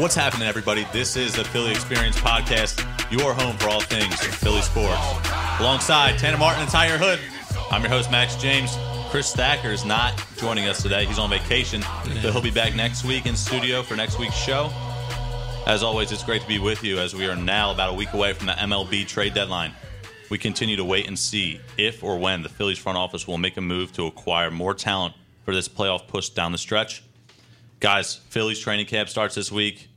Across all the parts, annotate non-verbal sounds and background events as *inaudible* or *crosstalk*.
What's happening, everybody? This is the Philly Experience Podcast, your home for all things Philly sports. Alongside Tanner Martin and Tyre Hood, I'm your host, Max James. Chris Thacker is not joining us today. He's on vacation, but he'll be back next week in studio for next week's show. As always, it's great to be with you as we are now about a week away from the MLB trade deadline. We continue to wait and see if or when the Phillies front office will make a move to acquire more talent for this playoff push down the stretch. Guys, Phillies training camp starts this week.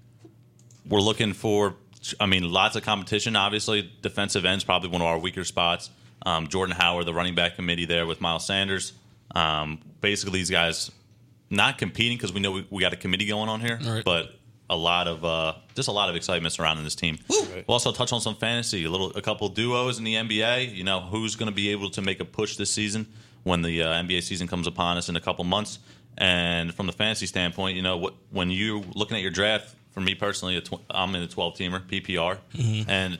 We're looking for, I mean, lots of competition. Obviously, defensive ends probably one of our weaker spots. Um, Jordan Howard, the running back committee there with Miles Sanders. Um, basically, these guys not competing because we know we, we, got a committee going on here, right. but a lot of uh, just a lot of excitement surrounding this team. We'll also touch on some fantasy, a little, a couple duos in the NBA. You know, who's going to be able to make a push this season when the uh, NBA season comes upon us in a couple months. And from the fantasy standpoint, you know, what, when you're looking at your draft, for me personally, tw- I'm in a 12 teamer, PPR. Mm-hmm. And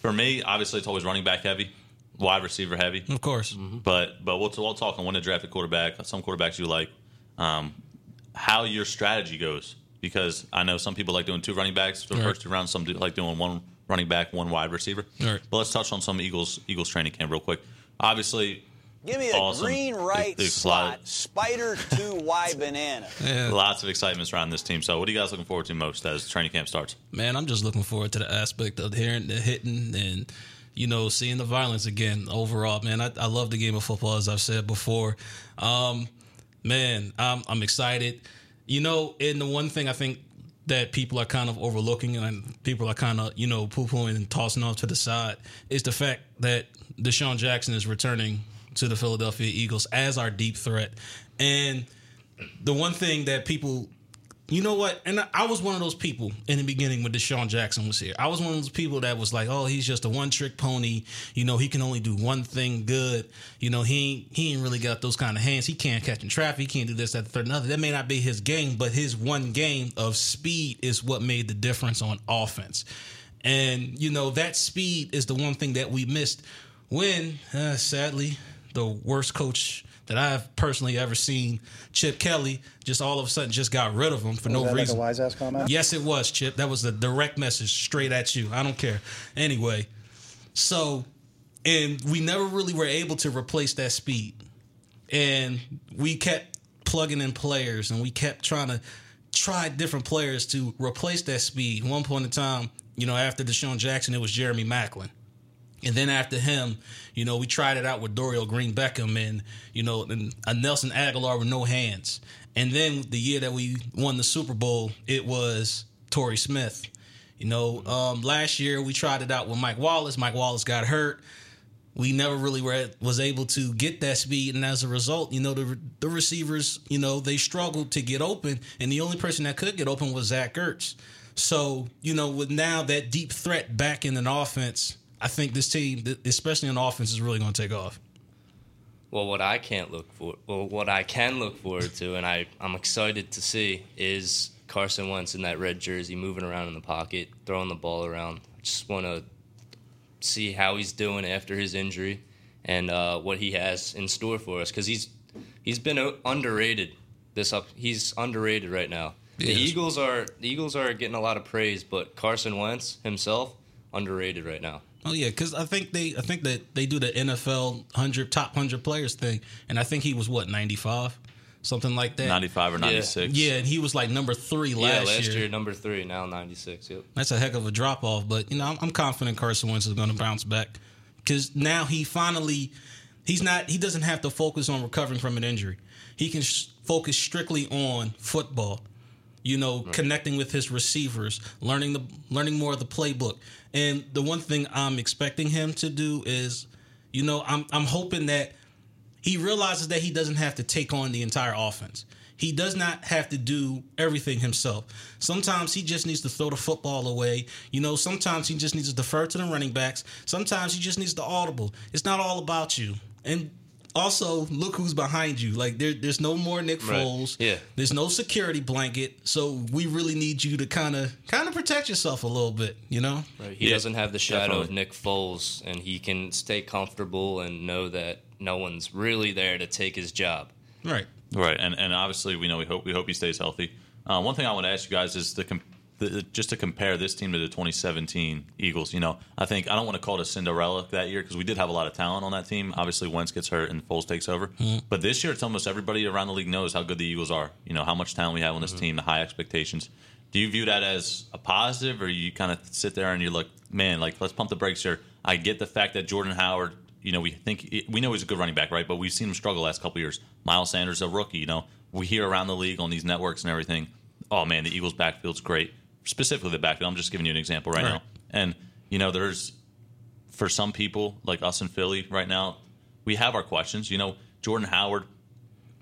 for me, obviously, it's always running back heavy, wide receiver heavy. Of course. Mm-hmm. But but we'll, we'll talk on when to draft a quarterback, some quarterbacks you like, um, how your strategy goes. Because I know some people like doing two running backs for the Right. first two rounds, some do like doing one running back, one wide receiver. Right. But let's touch on some Eagles Eagles training camp real quick. Obviously, Give me a Awesome. green right There's a lot slot. Spider two *laughs* Y banana. Yeah. lots of excitement around this team. So, what are you guys looking forward to most as training camp starts? Man, I'm just looking forward to the aspect of hearing the hitting and you know seeing the violence again. Overall, man, I, I love the game of football as I've said before. Um, man, I'm I'm excited. You know, and the one thing I think that people are kind of overlooking and people are kind of you know poo pooing and tossing off to the side is the fact that DeSean Jackson is returning to the Philadelphia Eagles as our deep threat, and the one thing that people you know what? And I- was one of those people in the beginning when DeSean Jackson was here. I was one of those people that was like, "Oh, he's just a one-trick pony. You know, he can only do one thing good. You know, he he ain't really got those kind of hands. He can't catch in traffic. He can't do this, that, the third, another. That may not be his game, but his one game of speed is what made the difference on offense. And you know, that speed is the one thing that we missed when, uh, sadly, the worst coach that I've personally ever seen, Chip Kelly, just all of a sudden just got rid of him for Was no that like reason. a wise ass comment? Yes, it was, Chip. That was a direct message straight at you. I don't care. Anyway, so, and we never really were able to replace that speed. And we kept plugging in players and we kept trying to try different players to replace that speed. One point in time, you know, after DeSean Jackson, it was Jeremy Maclin. And then after him, you know, we tried it out with Dorial Green Beckham and, you know, and a Nelson Agholor with no hands. And then the year that we won the Super Bowl, it was Torrey Smith. You know, um, last year we tried it out with Mike Wallace. Mike Wallace got hurt. We never really were was able to get that speed, and as a result, you know the the receivers, you know, they struggled to get open, and the only person that could get open was Zach Ertz. So, you know, with now that deep threat back in an offense, I think this team, especially on offense, is really going to take off. Well, what I can't look for, well, what I can look forward to, and I, I'm excited to see, is Carson Wentz in that red jersey, moving around in the pocket, throwing the ball around. I just want to see how he's doing after his injury and uh, what he has in store for us, because he's he's been underrated. This up, he's underrated right now. The. Eagles are the Eagles are getting a lot of praise, but Carson Wentz himself underrated right now. Oh yeah, because I think they, I think that they do the NFL hundred top hundred players thing, and I think he was what ninety five, something like that. 95 or 96? Yeah, and he was like number three last, year. yeah, last year. year. number three, now ninety six. Yep. That's a heck of a drop off, but you know I'm, I'm confident Carson Wentz is going to bounce back because now he finally he's not he doesn't have to focus on recovering from an injury. He can sh- focus strictly on football. You know, connecting with his receivers, learning the learning more of the playbook. And the one thing I'm expecting him to do is, you know, I'm I'm hoping that he realizes that he doesn't have to take on the entire offense. He does not have to do everything himself. Sometimes he just needs to throw the football away. You know, sometimes he just needs to defer to the running backs. Sometimes he just needs the audible. It's not all about you. And also, look who's behind you. Like there, there's no more Nick Right. Foles. Yeah. There's no security blanket. So we really need you to kind of kind of protect yourself a little bit, you know? Right. He Yeah, doesn't have the shadow of. Nick Foles, and he can stay comfortable and know that no one's really there to take his job. Right. Right, and and obviously we know we hope we hope he stays healthy. Uh, one thing I want to ask you guys is the, com- the just to compare this team to the 2017 Eagles. You know, I think I don't want to call it a Cinderella that year because we did have a lot of talent on that team. Obviously, Wentz gets hurt and Foles takes over, mm-hmm. but this year it's almost everybody around the league knows how good the Eagles are. You know how much talent we have on this mm-hmm. team, the high expectations. Do you view that as a positive, or you kind of sit there and you're like, man, like let's pump the brakes here? I get the fact that Jordan Howard you know, we think we know he's a good running back, right? But we've seen him struggle the last couple years. Miles Sanders, a rookie, you know, we hear around the league on these networks and everything. Oh man, the Eagles' backfield's great. Specifically, the backfield. I'm just giving you an example right, Right. now. And you know, there's for some people like us in Philly right now, we have our questions. You know, Jordan Howard.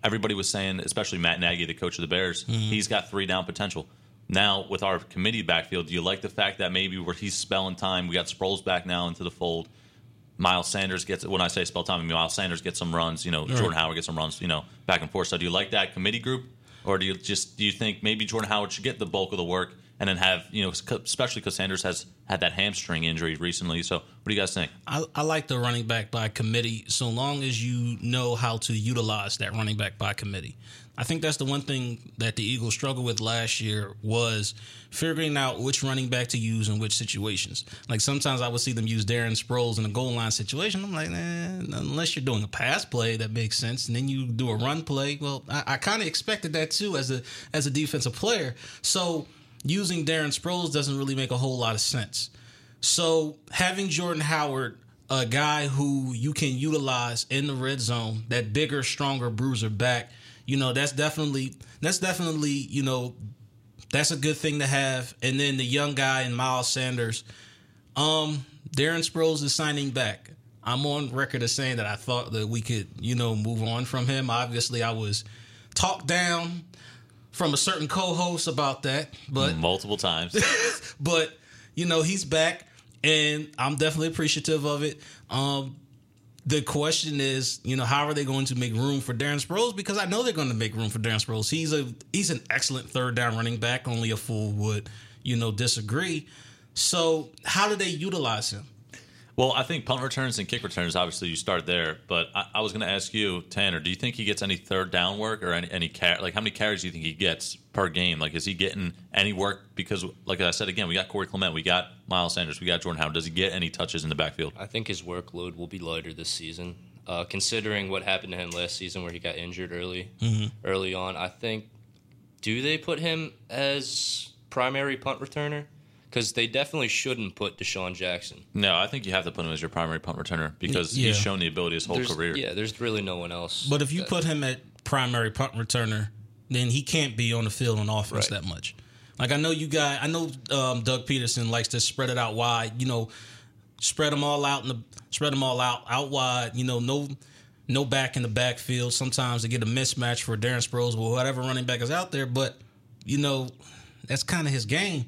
Everybody was saying, especially Matt Nagy, the coach of the Bears, mm-hmm. he's got three down potential. Now with our committee backfield, do you like the fact that maybe where he's spelling time, we got Sproles back now into the fold. Miles Sanders gets when I say spell time, I mean Miles Sanders gets some runs. You know, Jordan Howard gets some runs. You know, back and forth. So, do you like that committee group, or do you just do you think maybe Jordan Howard should get the bulk of the work and then have you know, especially because Sanders has had that hamstring injury recently. So, what do you guys think? I, I like the running back by committee so long as you know how to utilize that running back by committee. I think that's the one thing that the Eagles struggled with last year was figuring out which running back to use in which situations. Like sometimes I would see them use Darren Sproles in a goal line situation. I'm like, eh, unless you're doing a pass play that makes sense, and then you do a run play. Well, I, I kind of expected that too as a as a defensive player. So using Darren Sproles doesn't really make a whole lot of sense. So having Jordan Howard, a guy who you can utilize in the red zone, that bigger, stronger bruiser back, you know, that's definitely that's definitely, you know, that's a good thing to have. And then the young guy in Miles Sanders, um, Darren Sproles is signing back. I'm on record as saying that I thought that we could, you know, move on from him. Obviously, I was talked down from a certain co-host about that, but Multiple times. *laughs* but you know he's back and i'm definitely appreciative of it um the question is, you know, how are they going to make room for Darren Sproles? Because I know they're going to make room for Darren Sproles. He's a he's an excellent third down running back. Only a fool would, you know, disagree. So how do they utilize him? Well, I think punt returns and kick returns, obviously, you start there. But I, I was going to ask you, Tanner, do you think he gets any third down work or any, any car- like how many carries do you think he gets per game? Like, is he getting any work? Because, like I said again, we got Corey Clement, we got Miles Sanders, we got Jordan Howard. Does he get any touches in the backfield? I think his workload will be lighter this season, uh, considering what happened to him last season, where he got injured early, early on. I think. Do they put him as primary punt returner? Because they definitely shouldn't put DeSean Jackson. No, I think you have to put him as your primary punt returner because Yeah. he's shown the ability his whole There's, career. Yeah, there's really no one else. But if you that- put him at primary punt returner, then he can't be on the field on offense Right. that much. Like I know you guys, I know um, Doug Pederson likes to spread it out wide. You know, spread them all out in the spread them all out out wide. You know, no no back in the backfield. Sometimes they get a mismatch for Darren Sproles or whatever running back is out there. But you know, that's kind of his game.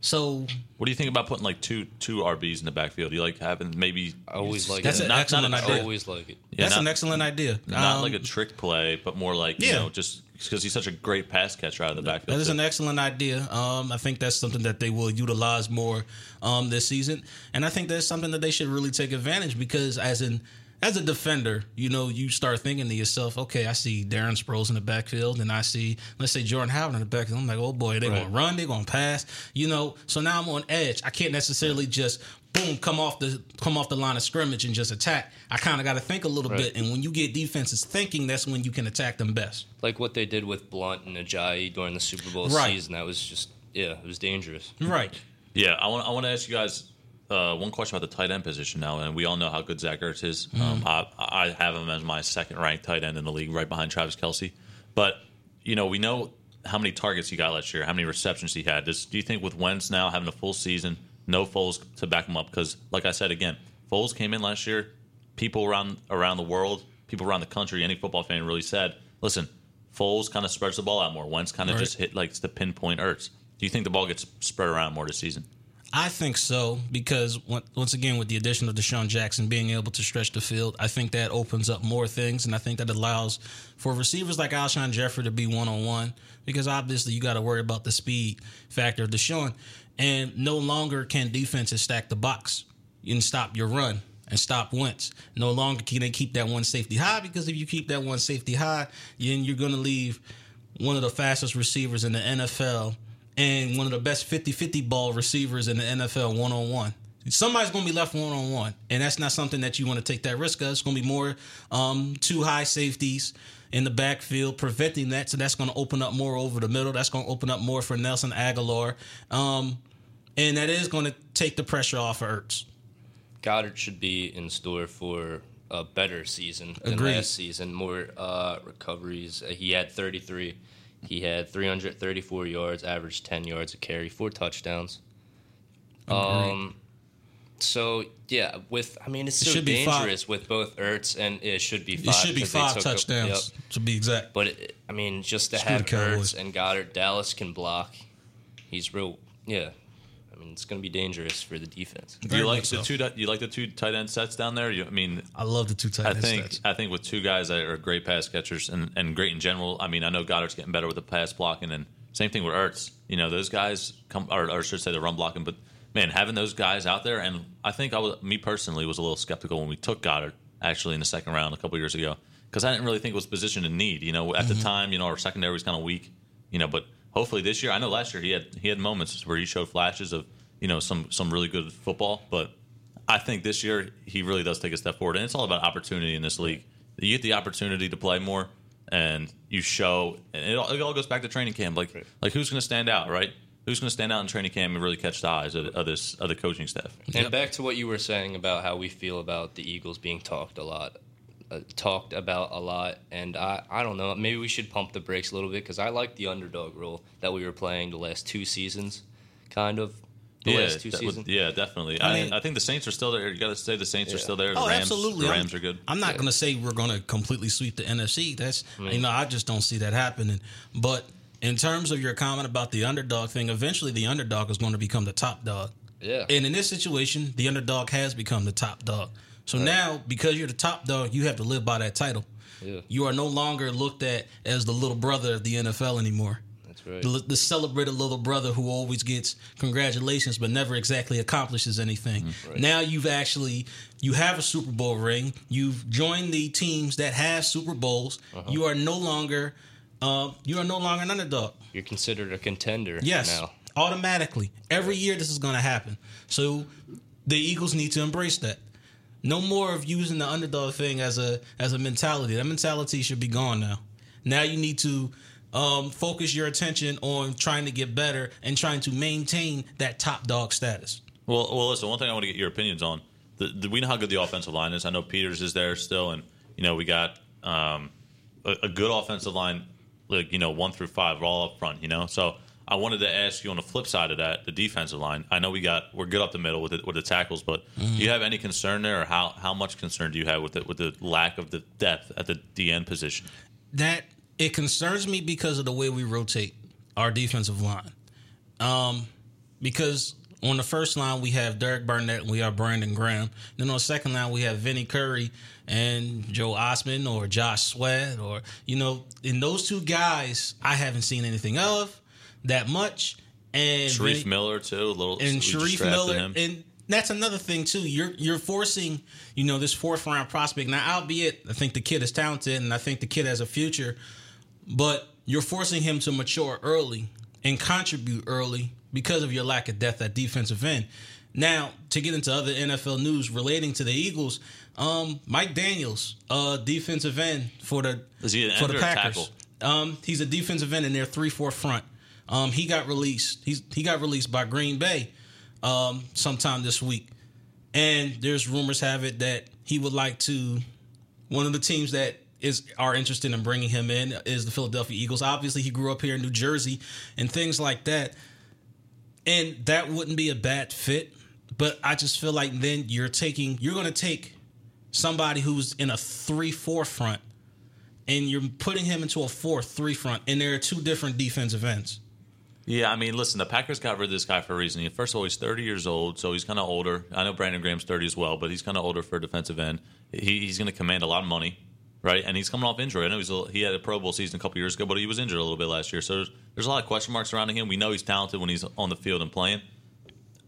So What do you think about putting like two two RBs in the backfield? Do you like having maybe I always like That's it. an not, excellent not a idea. trick, always like it. yeah, that's not, an excellent idea. not Um, like a trick play, but more like you Yeah. know just because he's such a great pass catcher out of the backfield. That is too. an excellent idea. Um, I think that's something that they will utilize more um, this season, and I think that's something that they should really take advantage because as an as a defender, you know, you start thinking to yourself, okay, I see Darren Sproles in the backfield, and I see, let's say, Jordan Howard in the backfield. I'm like, oh boy, they're Right. going to run, they're going to pass, you know. So now I'm on edge. I can't necessarily just boom come off the come off the line of scrimmage and just attack. I kind of got to think a little Right. bit, and when you get defenses thinking, that's when you can attack them best. Like what they did with Blount and Ajayi during the Super Bowl Right. season. That was just yeah, it was dangerous. Right. Yeah, I want I want to ask you guys uh, one question about the tight end position now, and we all know how good Zach Ertz is. Um, I, I have him as my second ranked tight end in the league, right behind Travis Kelce. But you know, we know how many targets he got last year, how many receptions he had. Does, do you think with Wentz now having a full season, no Foles to back him up? Because, like I said again, Foles came in last year. People around around the world, people around the country, any football fan really said, "Listen, Foles kind of spreads the ball out more. Wentz kind of Right. just hit like the pinpoint Ertz." Do you think the ball gets spread around more this season? I think so because once again, with the addition of DeSean Jackson being able to stretch the field, I think that opens up more things, and I think that allows for receivers like Alshon Jeffery to be one on one because obviously you got to worry about the speed factor of DeSean, and no longer can defenses stack the box and stop your run. and stop Wentz. No longer can they keep that one safety high because if you keep that one safety high, then you're going to leave one of the fastest receivers in the NFL and one of the best 50-50 ball receivers in the NFL one on one. Somebody's going to be left one on one, and that's not something that you want to take that risk of. It's going to be more um, two high safeties in the backfield, preventing that. So that's going to open up more over the middle. That's going to open up more for Nelson Agholor, um, and that is going to take the pressure off of Ertz. Goedert should be in store for a better season than Agreed. last season. More uh, recoveries. He had 33. He had 334 yards, averaged 10 yards a carry, four touchdowns. Um, so yeah, with I mean it's It so should five. dangerous with both Ertz and it should be It five. should be five took a- touchdowns yep. to be exact. But it, I mean, just to Screw have. Ertz and Goedert, Dallas can block. He's real. Yeah, I mean it's going to be dangerous for the defense. Do you like the so. two? You like the two tight end sets down there? You, I mean, I love the two tight I end think sets. I think with two guys that are great pass catchers and, and great in general. I mean, I know Goedert's getting better with the pass blocking, and same thing with Ertz. You know, those guys come, or, or I should say the run blocking. But man, having those guys out there, and I think I was, me personally, was a little skeptical when we took Goedert actually in the second round a couple years ago because I didn't really think it was positioned in need. You know, at Mm-hmm. the time, you know, our secondary was kind of weak. You know, but hopefully this year, I know last year he had he had moments where he showed flashes of you know some some really good football, but I think this year he really does take a step forward, and it's all about opportunity in this league. You get the opportunity to play more, and you show, and it all, it all goes back to training camp. Like, like who's going to stand out, right? Who's going to stand out in training camp and really catch the eyes of, of this of the coaching staff? And Yep. back to what you were saying about how we feel about the Eagles being talked a lot, uh, talked about a lot, and I, I don't know. Maybe we should pump the brakes a little bit because I like the underdog role that we were playing the last two seasons, kind of. The yeah, last two that would- seasons. yeah, definitely. I I, mean- I think the Saints are still there. You got to say the Saints are still there. The Oh, Rams, absolutely. The I'm- Rams are good. I'm not Yeah. going to say we're going to completely sweep the NFC. That's you know I just don't see that happening. But in terms of your comment about the underdog thing, eventually the underdog is going to become the top dog. Yeah. And in this situation, the underdog has become the top dog. So now, because you're the top dog, you have to live by that title. Yeah. You are no longer looked at as the little brother of the NFL anymore. That's right. The, the celebrated little brother who always gets congratulations but never exactly accomplishes anything. Mm-hmm. Now you've actually you have a Super Bowl ring. You've joined the teams that have Super Bowls. Uh-huh. You are no longer uh, you are no longer an underdog. You're considered a contender Yes, now. automatically. Every year this is going to happen. So the Eagles need to embrace that. No more of using the underdog thing as a as a mentality. That mentality should be gone now. Now you need to um, focus your attention on trying to get better and trying to maintain that top dog status. Well, well, listen. One thing I want to get your opinions on. The, the, we know how good the offensive line is. I know Peters is there still, and you know we got um, a, a good offensive line, like you know one through five, all up front. You know, so I wanted to ask you on the flip side of that, the defensive line. I know we got we're good up the middle with it with the tackles, but do you have any concern there, or how how much concern do you have with it with the lack of the depth at the DN position? that it concerns me because of the way we rotate our defensive line. Um, because on the first line we have Derek Barnett and we have Brandon Graham. Then on the second line we have Vinny Curry and Joe Ostman or Josh Sweat or you know, in those two guys I haven't seen anything of that much. And Shareef Miller too, a little and Shareef Miller, him. and that's another thing too. You're you're forcing, you know, this fourth round prospect. Now, albeit I think the kid is talented and I think the kid has a future, but you're forcing him to mature early and contribute early because of your lack of depth at defensive end. Now, to get into other NFL news relating to the Eagles, um, Mike Daniels, uh, defensive end for the Is he an for the Packers. Um, he's a defensive end in their three four front. Um, he got released. He's he got released by Green Bay um, sometime this week, and there's rumors have it that he would like to. One of the teams that is are interested in bringing him in is the Philadelphia Eagles. Obviously, he grew up here in New Jersey and things like that, and that wouldn't be a bad fit. But I just feel like then you're taking you're going to take somebody who's in a three four front and you're putting him into a four three front, and there are two different defensive ends. Yeah, I mean, listen, the Packers got rid of this guy for a reason. First of all, he's 30 years old, so he's kind of older. I know Brandon Graham's 30 as well, but he's kind of older for a defensive end. He, he's going to command a lot of money, right? And he's coming off injury. I know he's a, he had a Pro Bowl season a couple years ago, but he was injured a little bit last year. So there's, there's a lot of question marks surrounding him. We know he's talented when he's on the field and playing.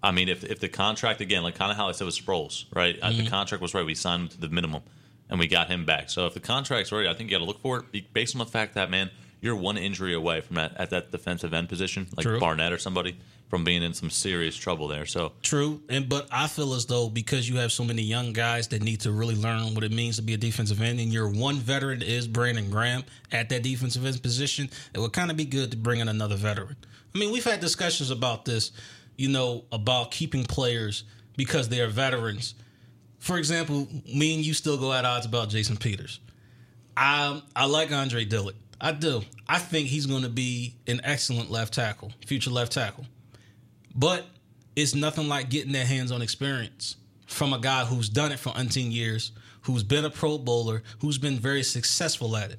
I mean, if if the contract again, like kind of how I said with Sproles, right? Uh, Mm-hmm. The contract was right. We signed him to the minimum, and we got him back. So if the contract's right, I think you got to look for it based on the fact that man, you're one injury away from that at that defensive end position, like True. Barnett or somebody, from being in some serious trouble there. So True, and but I feel as though because you have so many young guys that need to really learn what it means to be a defensive end, and your one veteran is Brandon Graham at that defensive end position, it would kind of be good to bring in another veteran. I mean, we've had discussions about this, you know, about keeping players because they are veterans. For example, me and you still go at odds about Jason Peters. I I like Andre Dillard. I do. I think he's going to be an excellent left tackle, future left tackle. But it's nothing like getting that hands-on experience from a guy who's done it for umpteen years, who's been a Pro Bowler, who's been very successful at it.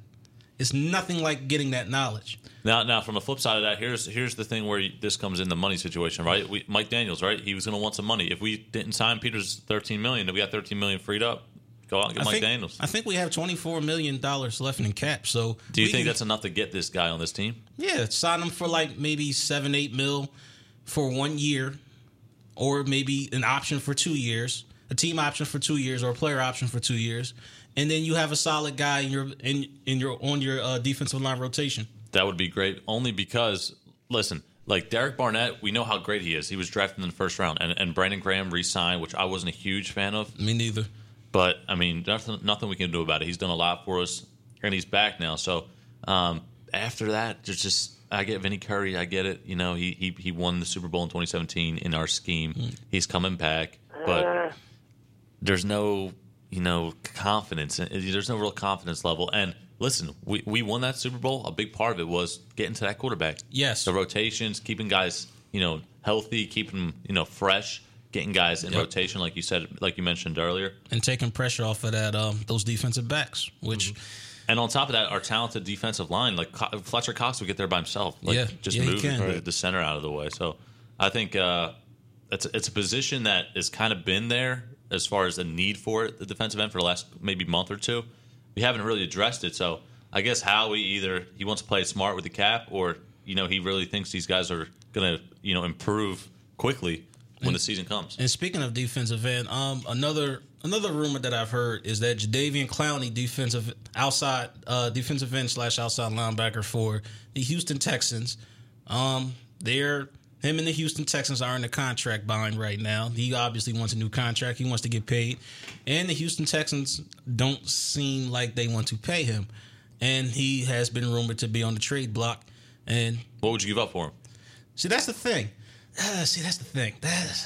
It's nothing like getting that knowledge. Now, now from the flip side of that, here's here's the thing where this comes in the money situation, right? We, Mike Daniels, right? He was going to want some money. If we didn't sign Peters 13 million, if we got 13 million freed up, go out and get I Mike think, Daniels. I think we have twenty-four million dollars left in cap. So, Do you think can- that's enough to get this guy on this team? Yeah, sign him for like maybe seven, eight mil for one year, or maybe an option for two years, a team option for two years, or a player option for two years, and then you have a solid guy in your in in your on your uh, defensive line rotation. That would be great, only because listen, like Derek Barnett, we know how great he is. He was drafted in the first round, and, and Brandon Graham re-signed, which I wasn't a huge fan of. Me neither. But I mean, nothing, nothing we can do about it. He's done a lot for us, and he's back now. So um, after that, there's just I get Vinny Curry. I get it. You know, he he he won the Super Bowl in 2017 in our scheme. He's coming back, but there's no you know confidence. There's no real confidence level. And listen, we we won that Super Bowl. A big part of it was getting to that quarterback. Yes. the rotations, keeping guys you know healthy, keeping them you know fresh. Getting guys in Yep. rotation, like you said, like you mentioned earlier, And taking pressure off of that um, those defensive backs, which And on top of that, our talented defensive line, like Fletcher Cox, would get there by himself. Like, Yeah. just Yeah, move the center out of the way. So I think uh, it's it's a position that has kind of been there as far as the need for it, the defensive end for the last maybe month or two. We haven't really addressed it. So I guess Howie either he wants to play smart with the cap, or you know he really thinks these guys are going to you know improve quickly when the season comes. And speaking of defensive end, um, another another rumor that I've heard is that Jadeveon Clowney, defensive outside uh, defensive end slash outside linebacker for the Houston Texans, um, they're him and the Houston Texans are in a contract bind right now. He obviously wants a new contract. He wants to get paid, and the Houston Texans don't seem like they want to pay him. And he has been rumored to be on the trade block. And What would you give up for him? see, that's the thing. Uh, *sighs* see, that's the thing. That's,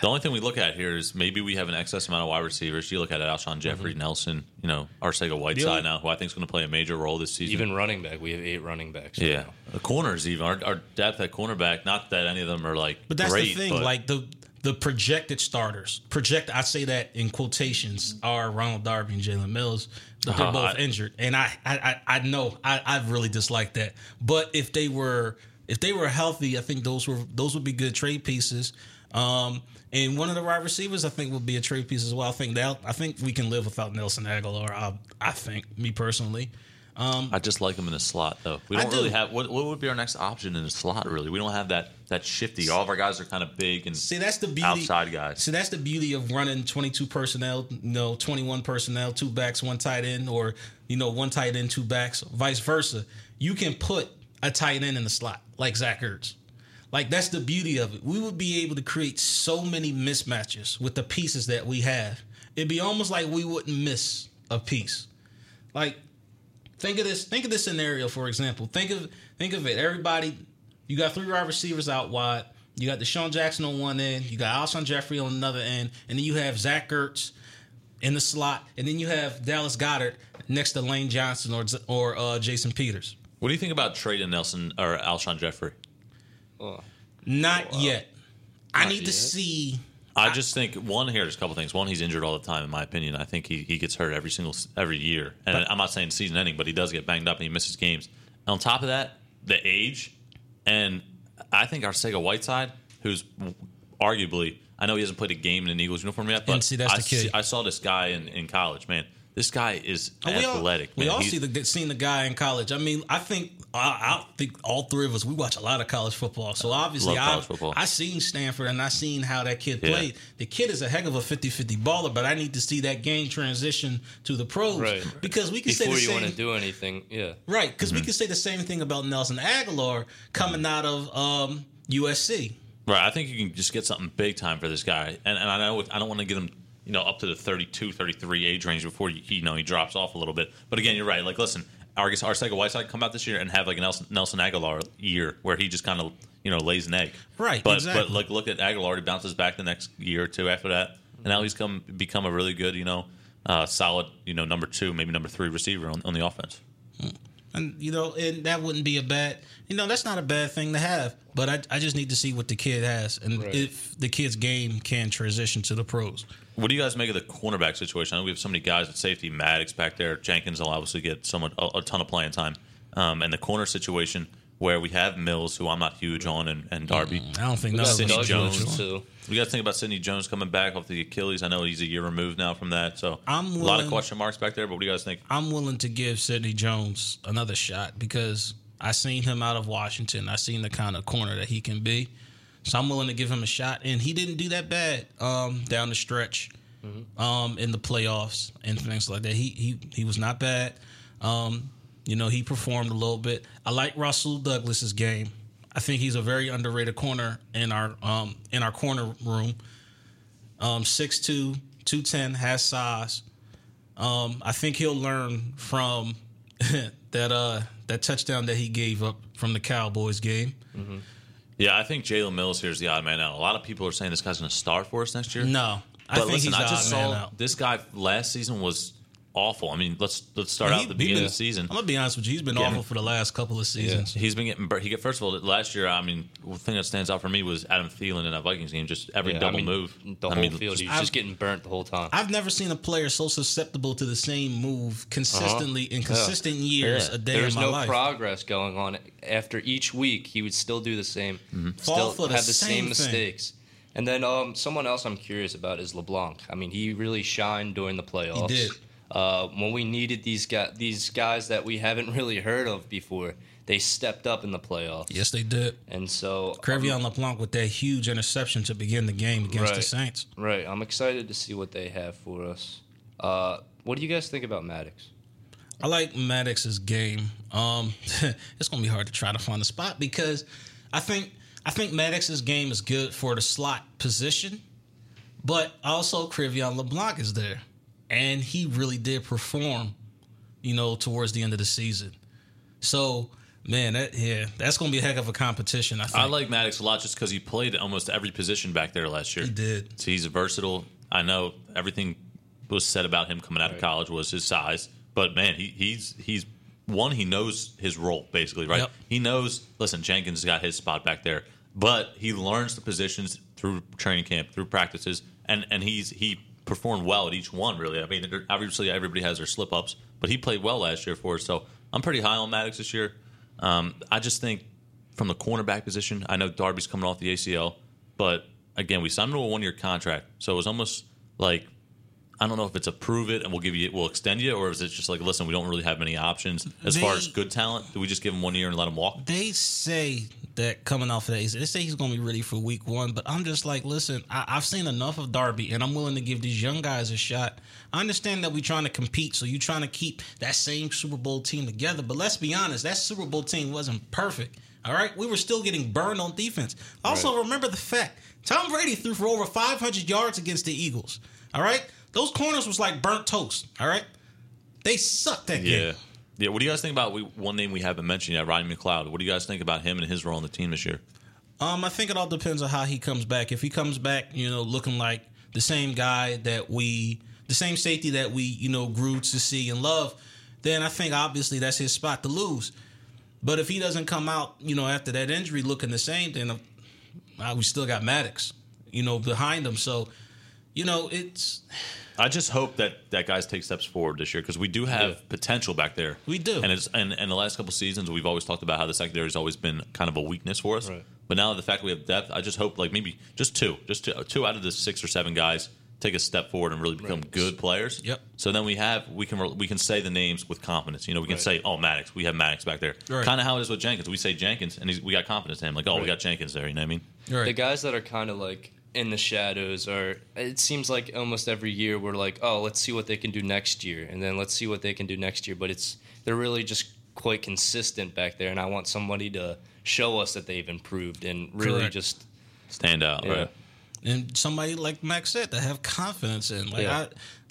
The only thing we look at here is maybe we have an excess amount of wide receivers. You look at it, Alshon Jeffery, Nelson, you know, Arcega Whiteside only- now, who I think is going to play a major role this season. Even running back, we have eight running backs. yeah, now. the corners even our, our depth at cornerback. Not that any of them are like, But that's great, the thing. but Like the the projected starters, project. I say that in quotations are Ronald Darby and Jalen Mills, but they're *laughs* Uh-huh. both I- injured, and I I I, I know I I really dislike that. But if they were if they were healthy, I think those were those would be good trade pieces. Um, and one of the wide receivers, I think, would be a trade piece as well. I think that I think we can live without Nelson Agholor. I, I think, me personally. I just like him in the slot though. We don't really have what, what would be our next option in the slot. Really, we don't have that that shifty. All of our guys are kind of big and See, that's the beauty. outside guys. See, that's the beauty of running 22 personnel, you know, 21 personnel, two backs, one tight end, or, you know, one tight end, two backs, vice versa. You can put a tight end in the slot, like Zach Ertz. Like, that's the beauty of it. We would be able to create so many mismatches with the pieces that we have. It'd be almost like we wouldn't miss a piece. Like, think of this. Think of this scenario, for example. Think of think of it. Everybody, you got three wide receivers out wide. You got DeSean Jackson on one end. You got Alshon Jeffery on another end, and then you have Zach Ertz in the slot, and then you have Dallas Goedert next to Lane Johnson or or uh, Jason Peters. What do you think about trading Nelson or Alshon Jeffery? Oh, Not yet. I Not need to see. I just think one here. There's a couple things. One, he's injured all the time. In my opinion, I think he, he gets hurt every single every year. And I'm not saying season ending, but he does get banged up and he misses games. And on top of that, the age, and I think Arcega Whiteside, who's arguably, I know he hasn't played a game in an Eagles uniform yet, but And see, that's I, the key. see- I saw this guy in, in college. Man, This guy is And we all- athletic. We all see the seen the guy in college. I mean, I think I, I think all three of us we watch a lot of college football. So obviously, I. I seen Stanford and I seen how that kid Yeah. played. The kid is a heck of a 50-50 baller, but I need to see that game transition to the pros Right. because we can say Before the you same want to do anything, yeah. right because Mm-hmm. we can say the same thing about Nelson Agholor coming out of um, USC. Right. I think you can just get something big time for this guy. And, and I know I don't want to get him, you know, up to the 32, 33 age range before he, you know he drops off a little bit. But again, you're right. Like, listen, Argus Arcega Whiteside come out this year and have like a Nelson, Nelson Agholor year where he just kind of you know lays an egg. Right, But exactly. but like look at Agholor. He bounces back the next year or two after that, and now he's come become a really good, you know, uh, solid, you know, number two, maybe number three receiver on, on the offense. And you know, and that wouldn't be a bad. You know, that's not a bad thing to have. But I, I just need to see what the kid has, and Right. if the kid's game can transition to the pros. What do you guys make of the cornerback situation? I know we have so many guys at safety. Maddox back there. Jenkins will obviously get somewhat a, a ton of playing time. Um, and the corner situation where we have Mills, who I'm not huge on, and, and Darby. I don't think that's none got Sidney Jones. too. We got to think about Sidney Jones coming back off the Achilles. I know he's a year removed now from that, so I'm a lot of question marks back there. But what do you guys think? I'm willing to give Sidney Jones another shot because I seen him out of Washington. I seen the kind of corner that he can be. So I'm willing to give him a shot, and he didn't do that bad um, down the stretch um, in the playoffs and things like that. He he he was not bad. Um, you know, he performed a little bit. I like Rasul Douglas's game. I think he's a very underrated corner in our um, in our corner room. Um, 6'2", 210, has size. Um, I think he'll learn from *laughs* that uh that touchdown that he gave up from the Cowboys game. Yeah, I think Jalen Mills here is the odd man out. A lot of people are saying this guy's going to start for us next year. No, I But think listen, I just saw out. this guy last season was awful. I mean, let's let's start He- out at the beginning been- of the season. I'm gonna be honest with you. He's been Yeah. awful for the last couple of seasons. He's been getting burnt. He get first of all last year. I mean, the thing that stands out for me was Adam Thielen in that Vikings game. Just every Yeah, I double mean, move. The I whole mean, field, just- he's just getting burnt the whole time. I've never seen a player so susceptible to the same move consistently in consistent years Yeah. a day There was in my no life. progress going on. After each week, he would still do the same, Fall still for the have the same same thing. mistakes. And then um, someone else I'm curious about is LeBlanc. I mean, he really shined during the playoffs. did. Uh, when we needed these guys, these guys that we haven't *laughs* really heard of before, they stepped up in the playoffs. Yes, they did. And so, Cre'Von LeBlanc with that huge interception to begin the game against the Saints. right, I'm excited to see what they have for us. Uh, what do you guys think about Maddox? I like Maddox's game. Um, *laughs* it's gonna be hard to try to find a spot because I think I think Maddox's game is good for the slot position, but also Cre'Von LeBlanc is there, and he really did perform, you know, towards the end of the season. So, man, that yeah, that's gonna be a heck of a competition. I think. I like Maddox a lot just because he played almost every position back there last year. He did. So he's versatile. I know everything was said about him coming out of college was his size, but man, he, he's he's one. He knows his role basically, right? Yep. He knows. Listen, Jenkins got his spot back there, but he learns the positions through training camp, through practices, and and he's he performed well at each one. Really, I mean, obviously everybody has their slip ups, but he played well last year for us. So I'm pretty high on Maddox this year. Um, I just think from the cornerback position, I know Darby's coming off the ACL, but again, we signed him to a one year contract, so it was almost like I don't know if it's a prove it and we'll give you we'll extend you, or is it just like listen, we don't really have many options as far as good talent? Do we just give him one year and let him walk? They say that coming off of that, they say he's going to be ready for week one. But I'm just like, listen, I, I've seen enough of Darby, and I'm willing to give these young guys a shot. I understand that we're trying to compete, so you're trying to keep that same Super Bowl team together. But let's be honest, that Super Bowl team wasn't perfect. All right, we were still getting burned on defense. Also, remember the fact Tom Brady threw for over 500 yards against the Eagles. All right, those corners was like burnt toast. All right, they sucked that Yeah. game. Yeah, what do you guys think about we, one name we haven't mentioned yet, Ryan McLeod? What do you guys think about him and his role on the team this year? Um, I think it all depends on how he comes back. If he comes back, you know, looking like the same guy that we, the same safety that we, you know, grew to see and love, then I think obviously that's his spot to lose. But if he doesn't come out, you know, after that injury looking the same, then uh, we still got Maddox, you know, behind him. So, you know, it's I just hope that that guys take steps forward this year because we do have Yeah. potential back there. We do. and it's and, and the last couple seasons we've always talked about how the secondary has always been kind of a weakness for us. Right. But now the fact we have depth, I just hope like maybe just two, just two, two out of the six or seven guys take a step forward and really become good players. Yep. So then we have we can we can say the names with confidence. You know, we can Right. say, "Oh, Maddox, we have Maddox back there." Right. Kind of how it is with Jenkins. We say Jenkins, and he's, we got confidence in him. Like, "Oh, we got Jenkins there." You know what I mean? Right. The guys that are kind of like in the shadows or It seems like almost every year we're like, oh, let's see what they can do next year, and then let's see what they can do next year. But it's they're really just quite consistent back there, and I want somebody to show us that they've improved and really Correct. just Stand out, yeah. right? and somebody like Max said to have confidence in. Like Yeah. I,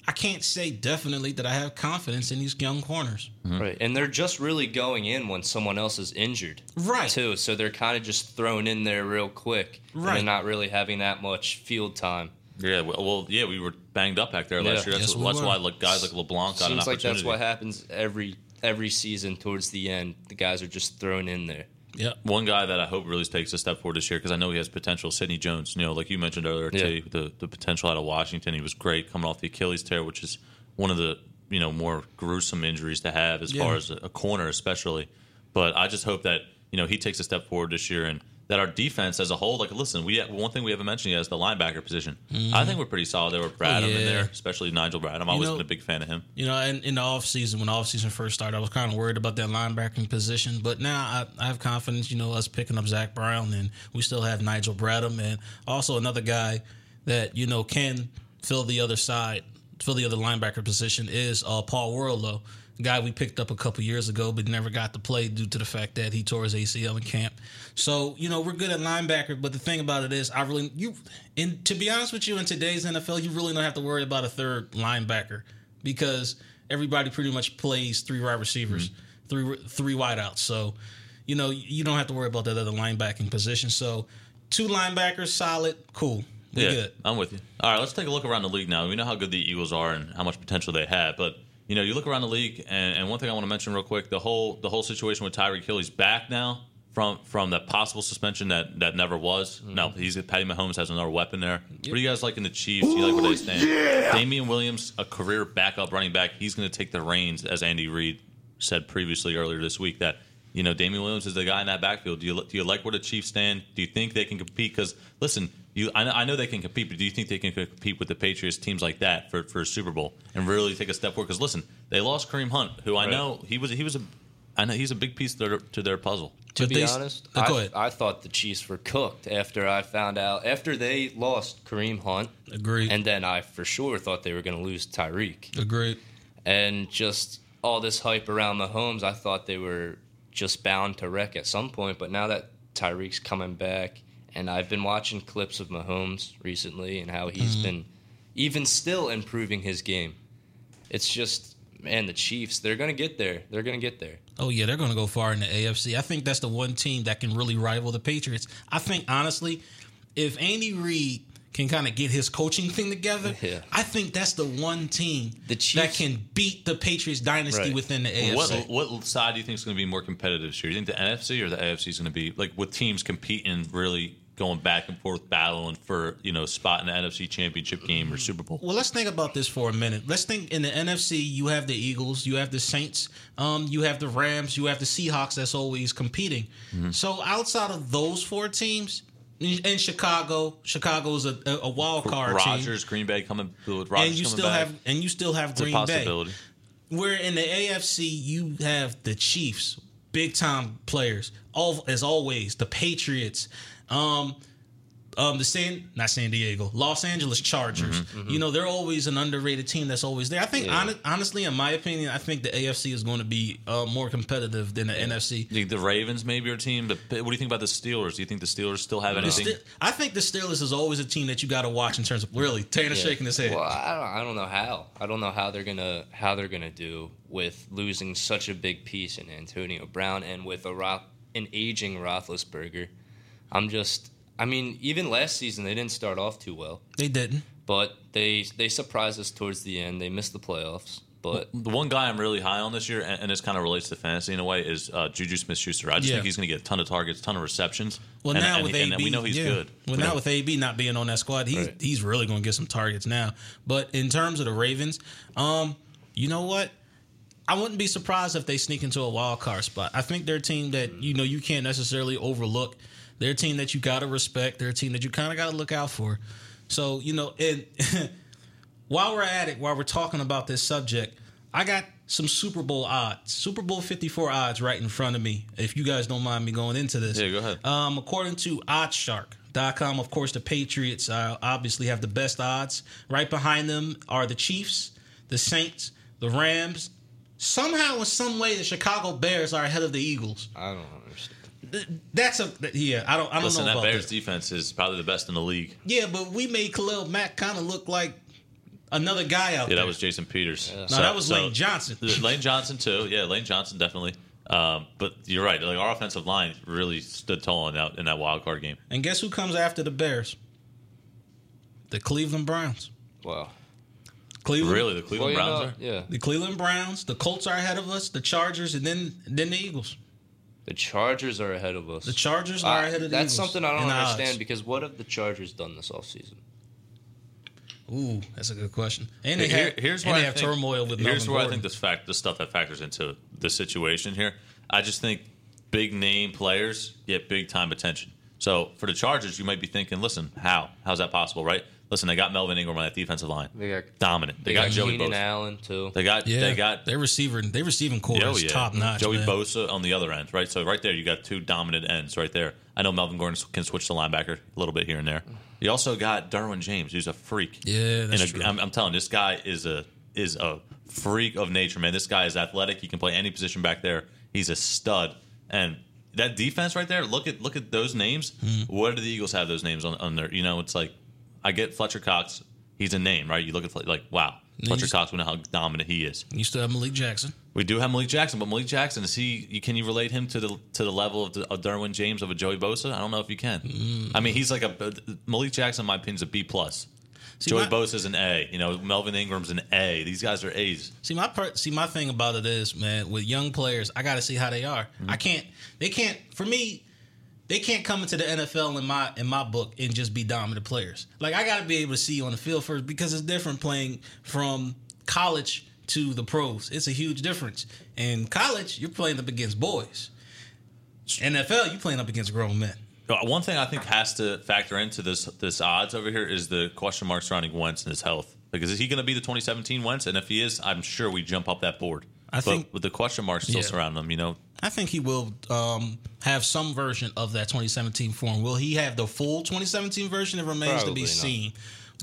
I can't say definitely that I have confidence in these young corners. Mm-hmm. Right, and they're just really going in when someone else is injured, Right. Too, so they're kind of just thrown in there real quick, and Right. they're not really having that much field time. Yeah. Well, well, yeah, we were banged up back there last year. That's, Yes, we that's why like guys like LeBlanc got an Seems like that's what happens every every season towards the end. The guys are just thrown in there. Yep. One guy that I hope really takes a step forward this year because I know he has potential. Sidney Jones, you know, like you mentioned earlier, Yeah. too, the the potential out of Washington. He was great coming off the Achilles tear, which is one of the you know more gruesome injuries to have as Yeah. far as a corner, especially. But I just hope that you know he takes a step forward this year and that our defense as a whole, like listen, we one thing we haven't mentioned yet is the linebacker position. I think we're pretty solid there with Bradham in Mm-hmm. Oh, yeah. there, especially Nigel Bradham. I've always know- been a big fan of him. You know, and in the off season, when the off season first started, I was kind of worried about that linebacking position. But now I, I have confidence. You know, us picking up Zach Brown, and we still have Nigel Bradham, and also another guy that you know can fill the other side, fill the other linebacker position is uh, Paul Worrilow, guy we picked up a couple years ago, but never got to play due to the fact that he tore his ACL in camp. So you know we're good at linebacker, but the thing about it is, I really you, and to be honest with you, in today's NFL, you really don't have to worry about a third linebacker because everybody pretty much plays three wide receivers, mm-hmm. three three wideouts. So, you know, you don't have to worry about that other linebacking position. So, two linebackers, solid, cool, we yeah, good. I'm with you. All right, let's take a look around the league now. We know how good the Eagles are and how much potential they have, but you know, you look around the league, and, and one thing I want to mention real quick: the whole the whole situation with Tyreek Hill. He's back now from from that possible suspension that that never was. Mm-hmm. No, he's Patty Mahomes has another weapon there. What do you guys like in the Chiefs? Do you like where they stand? Damien Williams, a career backup running back, he's going to take the reins, as Andy Reid said previously earlier this week. That you know, Damien Williams is the guy in that backfield. Do you do you like where the Chiefs stand? Do you think they can compete? Because listen, you I know, I know they can compete, but do you think they can compete with the Patriots teams like that for for a Super Bowl and really take a step forward? Because listen, they lost Kareem Hunt, who I Right. know he was he was a I know he's a big piece to their, to their puzzle. To But be they- honest, Uh, go I, ahead. I thought the Chiefs were cooked after I found out after they lost Kareem Hunt, Agreed. and then I for sure thought they were going to lose Tyreek, Agreed. and just all this hype around Mahomes. I thought they were just bound to wreck at some point, but now that Tyreek's coming back, and I've been watching clips of Mahomes recently and how Mm-hmm. he's been even still improving his game. It's just man, the Chiefs, they're going to get there. They're going to get there. Oh yeah, they're going to go far in the AFC. I think that's the one team that can really rival the Patriots. I think honestly, if Andy Reid can kind of get his coaching thing together, *laughs* Yeah. I think that's the one team The that can beat the Patriots dynasty Right. within the AFC. What what side do you think is going to be more competitive this year? Do you think the NFC or the AFC is going to be like with teams competing, really going back and forth, battling for you know spot in the NFC Championship game or Super Bowl? Well, let's think about this for a minute. Let's think in the NFC, you have the Eagles, you have the Saints, um, you have the Rams, you have the Seahawks that's always competing. Mm-hmm. So outside of those four teams, in Chicago, Chicago's a, a, wild card team. Rodgers, Green Bay coming with Rodgers and you still back. have and you still have it's a Green Bay. Where in the AFC you have the Chiefs, big time players. All as always, the Patriots, um, um, the San not San Diego, Los Angeles Chargers. Mm-hmm, You know they're always an underrated team that's always there. I think Yeah. hon- honestly, in my opinion, I think the AFC is going to be uh, more competitive than the NFC. You think the Ravens maybe are a team, but what do you think about the Steelers? Do you think the Steelers still have The anything? I think the Steelers is always a team that you got to watch in terms of really. Tanner Yeah. shaking his head. Well, I don't, I don't know how. I don't know how they're gonna how they're gonna do with losing such a big piece in Antonio Brown and with a Roth, an aging Roethlisberger. I'm just. I mean, even last season they didn't start off too well, They didn't. but they they surprised us towards the end. They missed the playoffs, but The one guy I'm really high on this year, and, and this kind of relates to fantasy in a way, is uh, Juju Smith-Schuster. I just Yeah. think he's going to get a ton of targets, ton of receptions. Well, and, now and, with AB, we know he's yeah. good. Well, We now know- with AB not being on that squad, he's Right. he's really going to get some targets now. But in terms of the Ravens, um, you know what? I wouldn't be surprised if they sneak into a wild card spot. I think they're a team that you know you can't necessarily overlook. They're a team that you got to respect. They're a team that you kind of got to look out for. So you know, and *laughs* while we're at it, while we're talking about this subject, I got some Super Bowl odds, Super Bowl 54 odds right in front of me. If you guys don't mind me going into this. Yeah, go ahead. Um, according to oddshark.com, of course, the Patriots uh, obviously have the best odds. Right behind them are the Chiefs, the Saints, the Rams. Somehow, in some way, the Chicago Bears are ahead of the Eagles. I don't understand. Th- That's a yeah. I don't. I don't Listen, know that about Bears that. defense is probably the best in the league. Yeah, but we made Khalil Mack kind of look like another guy out Yeah, there. that was Jason Peters. no, that was Lane Johnson. Lane Johnson too. Yeah, Lane Johnson definitely. Um, but you're right. Like our offensive line really stood tall in that in that wild card game. And guess who comes after the Bears? The Cleveland Browns. Wow. Cleveland. Really, the Cleveland Well, Browns know, are. yeah. The Cleveland Browns. The Colts are ahead of us. The Chargers, and then then the Eagles. The Chargers are ahead of us. The Chargers are Uh, ahead of the That's Eagles something I don't in the odds. understand because what have the Chargers done this offseason? Ooh, that's a good question. And they Here- have, here's and where they I have think, turmoil with Here's where I think this fact, the stuff that factors into the situation here. I just think big name players get big time attention. So for the Chargers, you might be thinking, listen, how? How's that possible, right? Listen, they got Melvin Ingram on that defensive line, They got dominant. They, they got, got Joey Keenan Bosa. Allen too. They got yeah, they got their receiver, they receiving core Oh, is yeah. top notch. Joey man. Bosa on the other end, right? So right there, you got two dominant ends right there. I know Melvin Gordon can switch to linebacker a little bit here and there. You also got Derwin James, who's a freak. Yeah, that's And a- true. I'm, I'm telling you, this guy is a is a freak of nature, man. This guy is athletic. He can play any position back there. He's a stud. And that defense right there, look at look at those names. Hmm. What do the Eagles have those names on, on there? You know, it's like I get Fletcher Cox. He's a name, right? You look at Fle- like wow, Fletcher Cox. We know how dominant he is. You still have Malik Jackson. We do have Malik Jackson, but Malik Jackson is he? You, can you relate him to the to the level of, the, of Derwin James of a Joey Bosa? I don't know if you can. Mm. I mean, he's like a Malik Jackson. In my opinion, is a B plus. See, Joey my- Bosa's an A. You know, Melvin Ingram's an A. These guys are A's. See my per- see my thing about it is, man, with young players, I got to see how they are. Mm-hmm. I can't. They can't. For me, they can't come into the NFL in my in my book and just be dominant players. Like I got to be able to see you on the field first because it's different playing from college to the pros. It's a huge difference. In college, you're playing up against boys. NFL, you're playing up against grown men. Uh, One thing I think has to factor into this this odds over here is the question mark surrounding Wentz and his health. Because is he going to be the 2017 Wentz? And if he is, I'm sure we jump up that board. I but think- with the question marks still Yeah. surrounding him, you know, I think he will um, have some version of that 2017 form. Will he have the full 2017 version? It remains to be not. seen.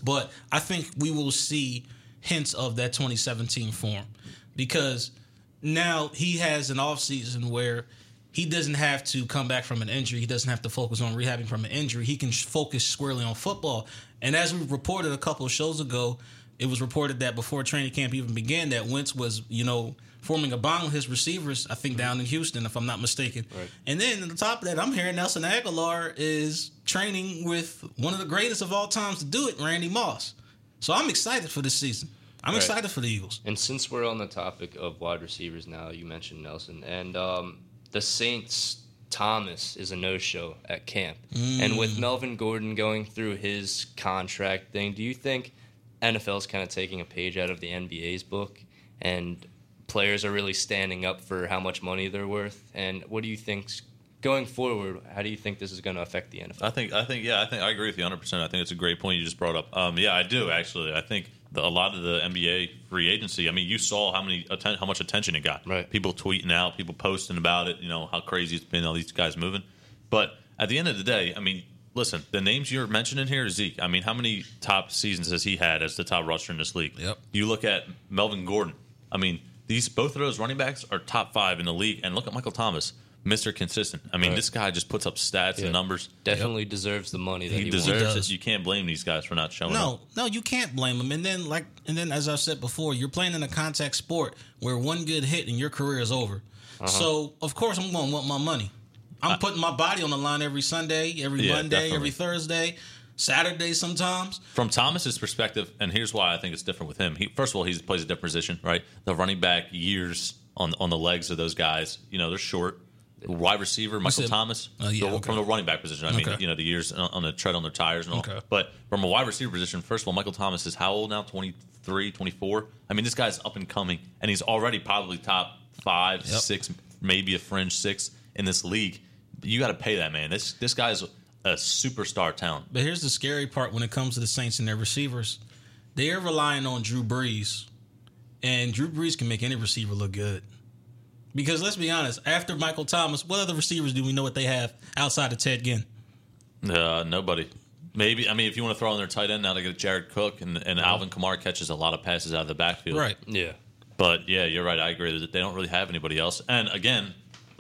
But I think we will see hints of that 2017 form because now he has an offseason where he doesn't have to come back from an injury. He doesn't have to focus on rehabbing from an injury. He can focus squarely on football. And as we reported a couple of shows ago, it was reported that before training camp even began, that Wentz was, you know, forming a bond with his receivers, I think down in Houston, if I'm not mistaken. Right. And then on the top of that, I'm hearing Nelson Agholor is training with one of the greatest of all times to do it, Randy Moss. So I'm excited for this season. I'm Right. excited for the Eagles. And since we're on the topic of wide receivers now, you mentioned Nelson and um, the Saints. Thomas is a no-show at camp, and with Melvin Gordon going through his contract thing, do you think NFL is kind of taking a page out of the NBA's book, and players are really standing up for how much money they're worth? And what do you think going forward? How do you think this is going to affect the NFL? I think I think yeah, I think I agree with you 100. percent I think it's a great point you just brought up. Um, yeah, I do actually. I think the, a lot of the NBA free agency. I mean, you saw how many atten- how much attention it got. Right. People tweeting out, people posting about it. You know how crazy it's been. All these guys moving. But at the end of the day, I mean, listen, the names you're mentioning here, Zeke. I mean, how many top seasons has he had as the top rusher in this league? Yep. You look at Melvin Gordon. I mean, these both of those running backs are top five in the league. And look at Michael Thomas, Mister Consistent. I mean, Right. this guy just puts up stats Yeah. and numbers. Definitely deserves the money that He he, deserves does. it. You can't blame these guys for not showing No, up. no, no, you can't blame them. And then, like, and then, as I've said before, you're playing in a contact sport where one good hit and your career is over. Uh-huh. So, of course, I'm going to want my money. I'm putting my body on the line every Sunday, every Yeah, Monday, definitely. every Thursday, Saturday sometimes. From Thomas's perspective, and here's why I think it's different with him. He, first of all, he plays a different position, right? The running back years on on the legs of those guys, you know, they're short. Wide receiver, Michael Thomas, Oh, yeah, okay. from the running back position. I mean, Okay. you know, the years on on the tread on their tires and all. Okay. But from a wide receiver position, first of all, Michael Thomas is how old now? 23, 24? I mean, this guy's up and coming, and he's already probably top five, Yep. six, maybe a fringe six in this league. You got to pay that man. This this guy's a superstar talent. But here's the scary part when it comes to the Saints and their receivers. they're relying on Drew Brees, and Drew Brees can make any receiver look good. Because let's be honest, after Michael Thomas, what other receivers do we know what they have outside of Ted Ginn? Uh, nobody. Maybe I mean if you want to throw on their tight end now, to get Jared Cook and, and Alvin Kamara catches a lot of passes out of the backfield. Right. Yeah. But yeah, you're right. I agree that they don't really have anybody else. And again,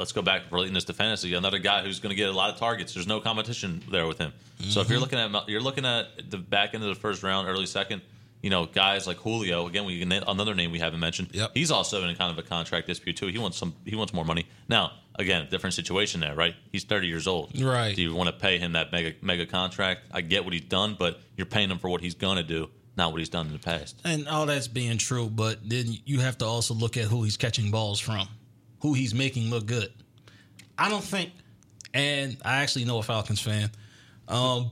let's go back relating this to fantasy. Another guy who's going to get a lot of targets. There's no competition there with him. So if you're mm-hmm. looking at you're looking at the back end of the first round, early second, you know, guys like Julio. Again, we another name we haven't mentioned. Yep. He's also in kind of a contract dispute too. He wants some. He wants more money. Now, again, different situation there, right? He's 30 years old. Right. Do you want to pay him that mega mega contract? I get what he's done, but you're paying him for what he's going to do, not what he's done in the past. And all that's being true, but then you have to also look at who he's catching balls from, who he's making look good. I don't think, and I actually know a Falcons fan. Um,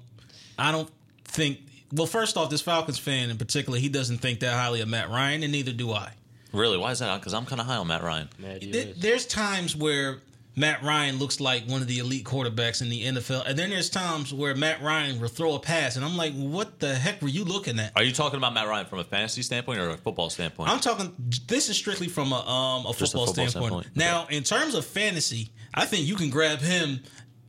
I don't think. Well, first off, this Falcons fan in particular, he doesn't think that highly of Matt Ryan, and neither do I. Really? Why is that? Because I'm kind of high on Matt Ryan. Mad you There's times where Matt Ryan looks like one of the elite quarterbacks in the NFL, and then there's times where Matt Ryan will throw a pass, and I'm like, what the heck were you looking at? Are you talking about Matt Ryan from a fantasy standpoint or a football standpoint? I'm talking. This is strictly from a um a Just a football, football standpoint. standpoint. Now, in terms of fantasy, I think you can grab him.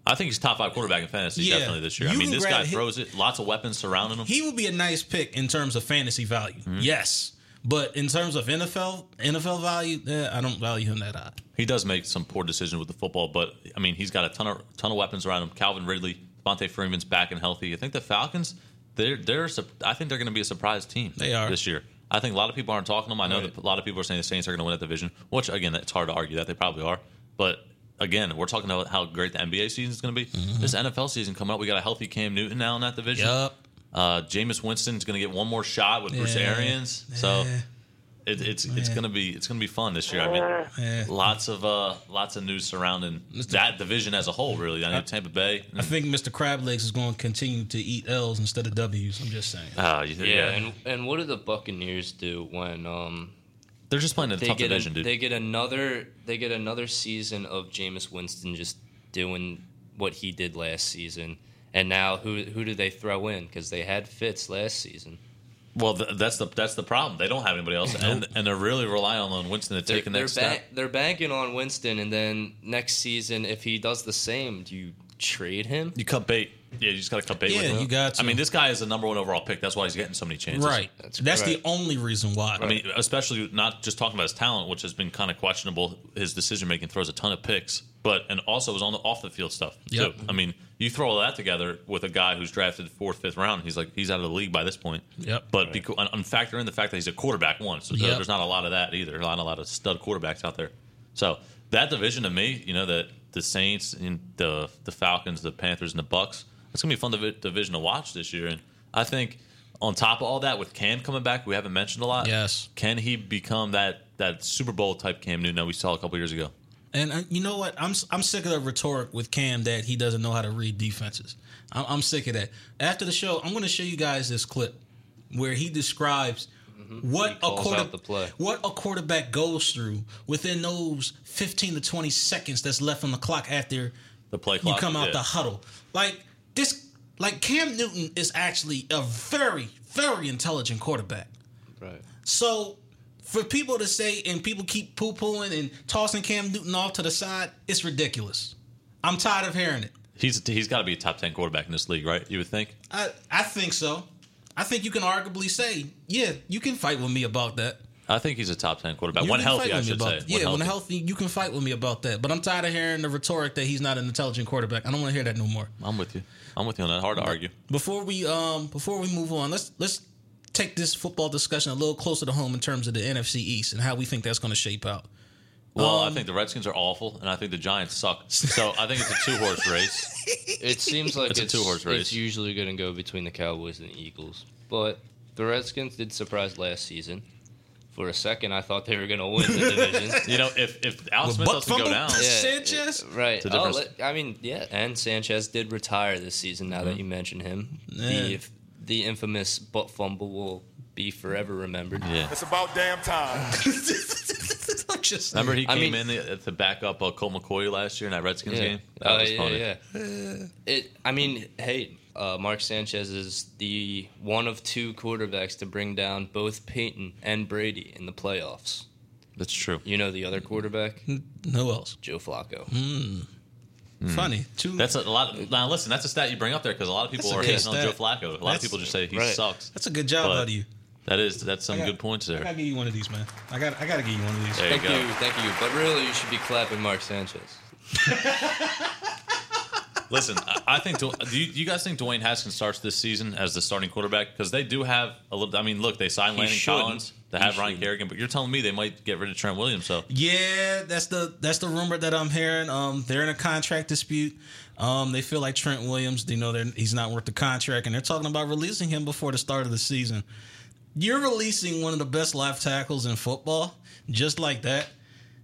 I think he's top five quarterback in fantasy Yeah. definitely this year. I mean, this guy him- throws it. Lots of weapons surrounding him. He would be a nice pick in terms of fantasy value. Mm-hmm. Yes, but in terms of NFL NFL value, eh, I don't value him that high. He does make some poor decisions with the football, but I mean, he's got a ton of ton of weapons around him. Calvin Ridley, Devonta Freeman's back and healthy. I think the Falcons, they're they're. I think they're going to be a surprise team. They are. this year. I think a lot of people aren't talking to them. I know Right. that a lot of people are saying the Saints are going to win that division, which again, it's hard to argue that they probably are. But again, we're talking about how great the NBA season is going to be. This NFL season coming up, we got a healthy Cam Newton now in that division. Yup. Uh, Jameis Winston's going to get one more shot with Bruce Yeah. Arians. So Yeah. it, it's it's going to be it's going to be fun this year. I mean, Yeah. lots of uh, lots of news surrounding that division as a whole. Really, I know Tampa Bay. I think Mr. Crablegs is going to continue to eat L's instead of W's. I'm just saying. Uh, you- Yeah, and and what do the Buccaneers do when um they're just playing a they tough get division, a, dude. they get another they get another season of Jameis Winston just doing what he did last season, and now who who do they throw in because they had Fitz last season. well, th- that's the that's the problem. They don't have anybody else, and and they're really relying on Winston to take the they're, next step. they're banking on Winston, and then next season if he does the same, do you trade him? You cut bait. Yeah, you just got to cut bait. Yeah, with him. you got to. I mean, this guy is the number one overall pick. That's why he's getting so many chances. Right. That's That's, the only reason why. I mean, especially not just talking about his talent, which has been kind of questionable. His decision making throws a ton of picks, but and also was on the off the field stuff Yep. too. I mean, you throw all that together with a guy who's drafted fourth, fifth round. He's like he's out of the league by this point. Yep. But because, and, and factor in the fact that he's a quarterback one, so Yep. there's not a lot of that either. Not a lot of stud quarterbacks out there. So that division to me, you know, that the Saints and the the Falcons, the Panthers, and the Bucks. It's gonna be a fun divi- division to watch this year, and I think on top of all that, with Cam coming back, we haven't mentioned a lot. Yes. Can he become that that Super Bowl type Cam Newton that we saw a couple years ago? And uh, you know what? I'm I'm sick of the rhetoric with Cam that he doesn't know how to read defenses. I'm, I'm sick of that. After the show, I'm going to show you guys this clip where he describes what He a quarter the play. what a quarterback goes through within those 15 to 20 seconds that's left on the clock after The play clock. you come out yeah. the huddle. Like this, like Cam Newton is actually a very very intelligent quarterback. Right. So for people to say and people keep poo pooing and tossing Cam Newton off to the side, it's ridiculous. I'm tired of hearing it. He's he's got to be a top ten quarterback in this league, right? You would think. I I think so. I think you can arguably say, yeah, you can fight with me about that. I think he's a top ten quarterback You when healthy. I should about say. Yeah, when healthy, you can fight with me about that. But I'm tired of hearing the rhetoric that he's not an intelligent quarterback. I don't want to hear that no more. I'm with you. I'm with you on that. Hard to argue. Before we um before we move on, let's let's take this football discussion a little closer to home in terms of the NFC East and how we think that's going to shape out. Well, I Um, think the Redskins are awful, and I think the Giants suck. So I think it's a two horse race. *laughs* It seems like It's it's, a two-horse race. It's usually going to go between the Cowboys and the Eagles, but the Redskins did surprise last season. For a second, I thought they were going to win the division. *laughs* You know, if if Al Smith butt doesn't go down, Yeah. Yeah, Sanchez? it- right? Oh, difference. let- I mean, yeah, and Sanchez did retire this season. Now that you mention him, Yeah. the the infamous butt fumble will be forever remembered. yeah. It's about damn time. *laughs* *laughs* Just just Remember he I came mean- in to back up uh, Colt McCoy last year in that Redskins Yeah. game. That Uh, was yeah, funny. yeah. It. I mean, hey, uh, Mark Sanchez is the one of two quarterbacks to bring down both Peyton and Brady in the playoffs. That's true. You know the other quarterback, who else? Joe Flacco. Funny. Two. That's a lot. Now listen, that's a stat you bring up there because a lot of people That's are good hitting on. Joe Flacco. A lot That's- of people just say he Right. sucks. that's a good job But- out of you. That is that's some got- good points I there. gotta give you one of these, man. I got. I gotta give you one of these. There you Thank go. you, thank you. But really, you should be clapping Mark Sanchez. *laughs* Listen, I- I think. Do you, do you guys think Dwayne Haskins starts this season as the starting quarterback? Because they do have a little. I mean, look, they signed Landon. Collins to have Ryan. Kerrigan, but you're telling me they might get rid of Trent Williams. So Yeah, that's the that's the rumor that I'm hearing. Um, they're in a contract dispute. Um, they feel like Trent Williams, you know, they're, he's not worth the contract, and they're talking about releasing him before the start of the season. You're releasing one of the best left tackles in football, just like that.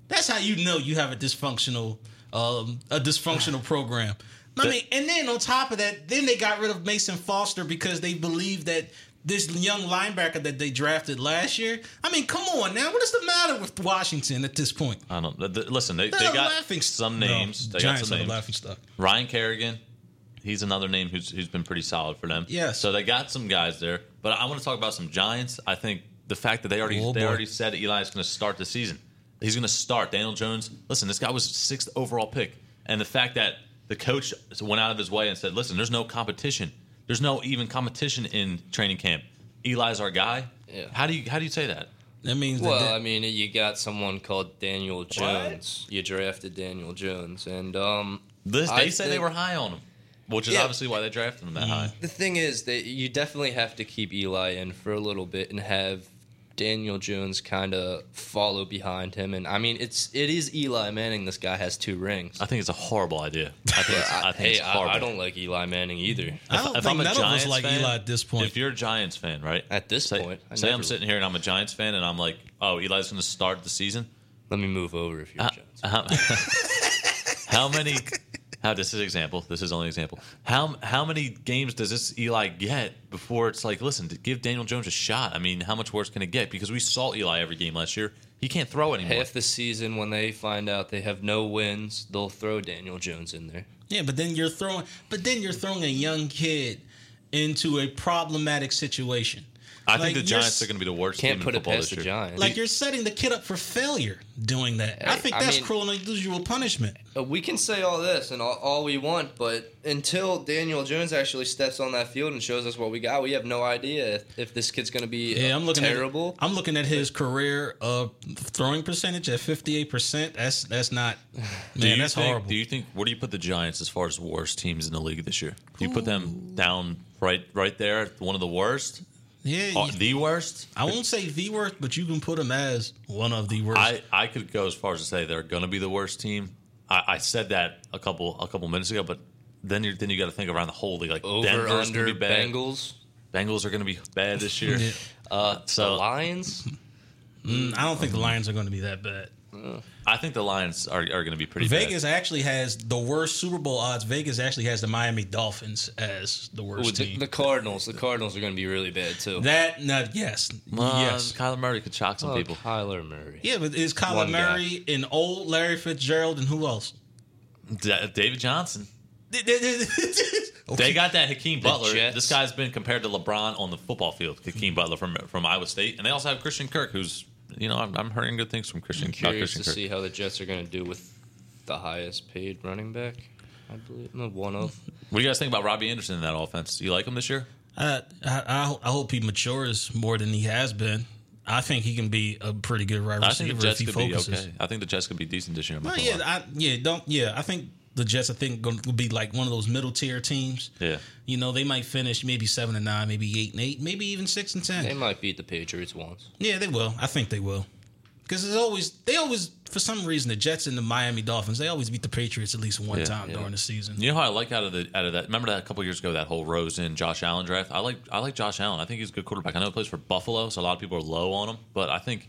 That's how you know you have a dysfunctional, um, a dysfunctional program. I mean, and then on top of that, then they got rid of Mason Foster because they believe that this young linebacker that they drafted last year. I mean, come on now, what is the matter with Washington at this point? I don't. Listen, they, they got laughing some no, names. they Giants got some names. laughing stock. Ryan Kerrigan, he's another name who's who's been pretty solid for them. Yes. So they got some guys there, but I want to talk about some Giants. I think the fact that they already Oh, they boy. already said Eli's going to start the season. He's going to start. Daniel Jones. Listen, this guy was sixth overall pick, and the fact that the coach went out of his way and said, "Listen, there's no competition. There's no even competition in training camp. Eli's our guy." Yeah. How do you how do you say that? That means Well, that I mean, you got someone called Daniel Jones. You drafted Daniel Jones, and um, This I they say they were high on him, which is Yeah. obviously why they drafted him that high. The thing is that you definitely have to keep Eli in for a little bit and have Daniel Jones kind of follow behind him. And I mean, it's it is Eli Manning. This guy has two rings. I think it's a horrible idea. I think it's, I think hey, it's horrible. I, I don't like Eli Manning either. I don't if think I'm a none Giants of us like fan, Eli at this point. If you're a Giants fan, right? At this say, point, I say I'm never sitting here and I'm a Giants fan and I'm like, oh, Eli's going to start the season. Let me move over if you're Uh, Jones. How, *laughs* how many? *laughs* *laughs* How this is an example. This is only an example. How how many games does this Eli get before it's like, listen, give Daniel Jones a shot? I mean, how much worse can it get? Because we saw Eli every game last year. He can't throw anymore. Half the season, when they find out they have no wins, they'll throw Daniel Jones in there. yeah, but then you're throwing, but then you're throwing a young kid into a problematic situation. I Like, think the Giants are going to be the worst Can't team put in it football past this the year. Giants. Like you're setting the kid up for failure doing that. I Hey, think I that's mean- cruel and unusual punishment. Uh, We can say all this and all, all we want, but until Daniel Jones actually steps on that field and shows us what we got, we have no idea if, if this kid's going to be Yeah, I'm looking terrible. at I'm looking at his career uh, throwing percentage at 58. percent That's that's not Do man. you That's think, horrible. Do you think where do you put the Giants as far as worst teams in the league this year? Do you put them down right right there, one of the worst, yeah, Uh, the worst? I won't say the worst, but you can put them as one of the worst. I, I could go as far as to say they're going to be the worst team. I, I said that a couple a couple minutes ago, but then you then you got to think around the whole league. Like Over Denver's under going to be bad. Bengals, Bengals are going to be bad this year. *laughs* Yeah. Uh, the so Lions. Mm, I don't think the Lions are going to be that bad. I think the Lions are, are going to be pretty Vegas bad. actually has the worst Super Bowl odds. Vegas actually has the Miami Dolphins as the worst Ooh, the, team. the Cardinals. The Cardinals are going to be really bad too. that no, yes, Uh, yes, Kyler Murray could shock some oh, people. Kyler Murray. yeah. But is Kyler One guy. Murray and old Larry Fitzgerald and who else? Da- David Johnson. *laughs* Okay. They got that Hakeem Butler. Jets. This guy's been compared to LeBron on the football field. Hakeem Butler from from Iowa State, and they also have Christian Kirk, who's you know I'm, I'm hearing good things from Christian. I'm curious Christian to Kirk. see how the Jets are going to do with the highest paid running back. I believe no, one of. What do you guys think about Robby Anderson in that offense? Do you like him this year? I, I I I hope he matures more than he has been. I think he can be a pretty good wide I think receiver the if Jets he could be focuses. okay. I think the Jets could be decent this year. I'm Well, yeah. I, yeah, don't yeah. I think the Jets. I think going to be like one of those middle tier teams. yeah. You know, they might finish maybe seven and nine, maybe eight and eight, maybe even six and ten. They might beat the Patriots once. Yeah, they will. I think they will. Because it's always they always for some reason the Jets and the Miami Dolphins they always beat the Patriots at least one Yeah. time Yeah. during the season. You know how I like out of the out of that. Remember that a couple years ago that whole Rosen Josh Allen draft. I like I like Josh Allen. I think he's a good quarterback. I know he plays for Buffalo, so a lot of people are low on him, but I think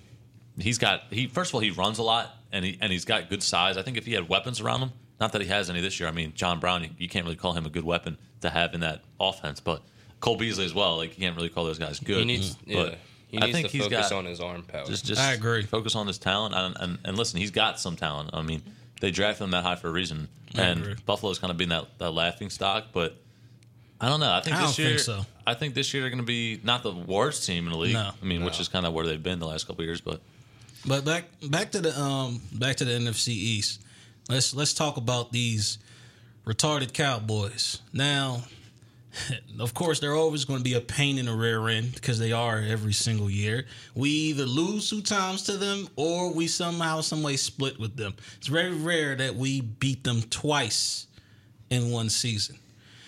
he's got he first of all he runs a lot and he and he's got good size. I think if he had weapons around him, not that he has any this year. I mean, John Brown, you, you can't really call him a good weapon to have in that offense, but Cole Beasley as well. Like you can't really call those guys good. He needs, but yeah. He I needs think to he's focus got- on his arm power. Just, just I agree. Focus on his talent, and, and and listen, he's got some talent. I mean, they drafted him that high for a reason, I and agree. Buffalo's kind of been that, that laughing stock. But I don't know. I think I this don't year, think so. I think this year they're going to be not the worst team in the league. No. I mean, which is kind of where they've been the last couple of years. But But back back to the um back to the NFC East. Let's let's talk about these retarded Cowboys. Now, *laughs* of course, they're always going to be a pain in the rear end because they are every single year. We either lose two times to them or we somehow, some way split with them. It's very rare that we beat them twice in one season.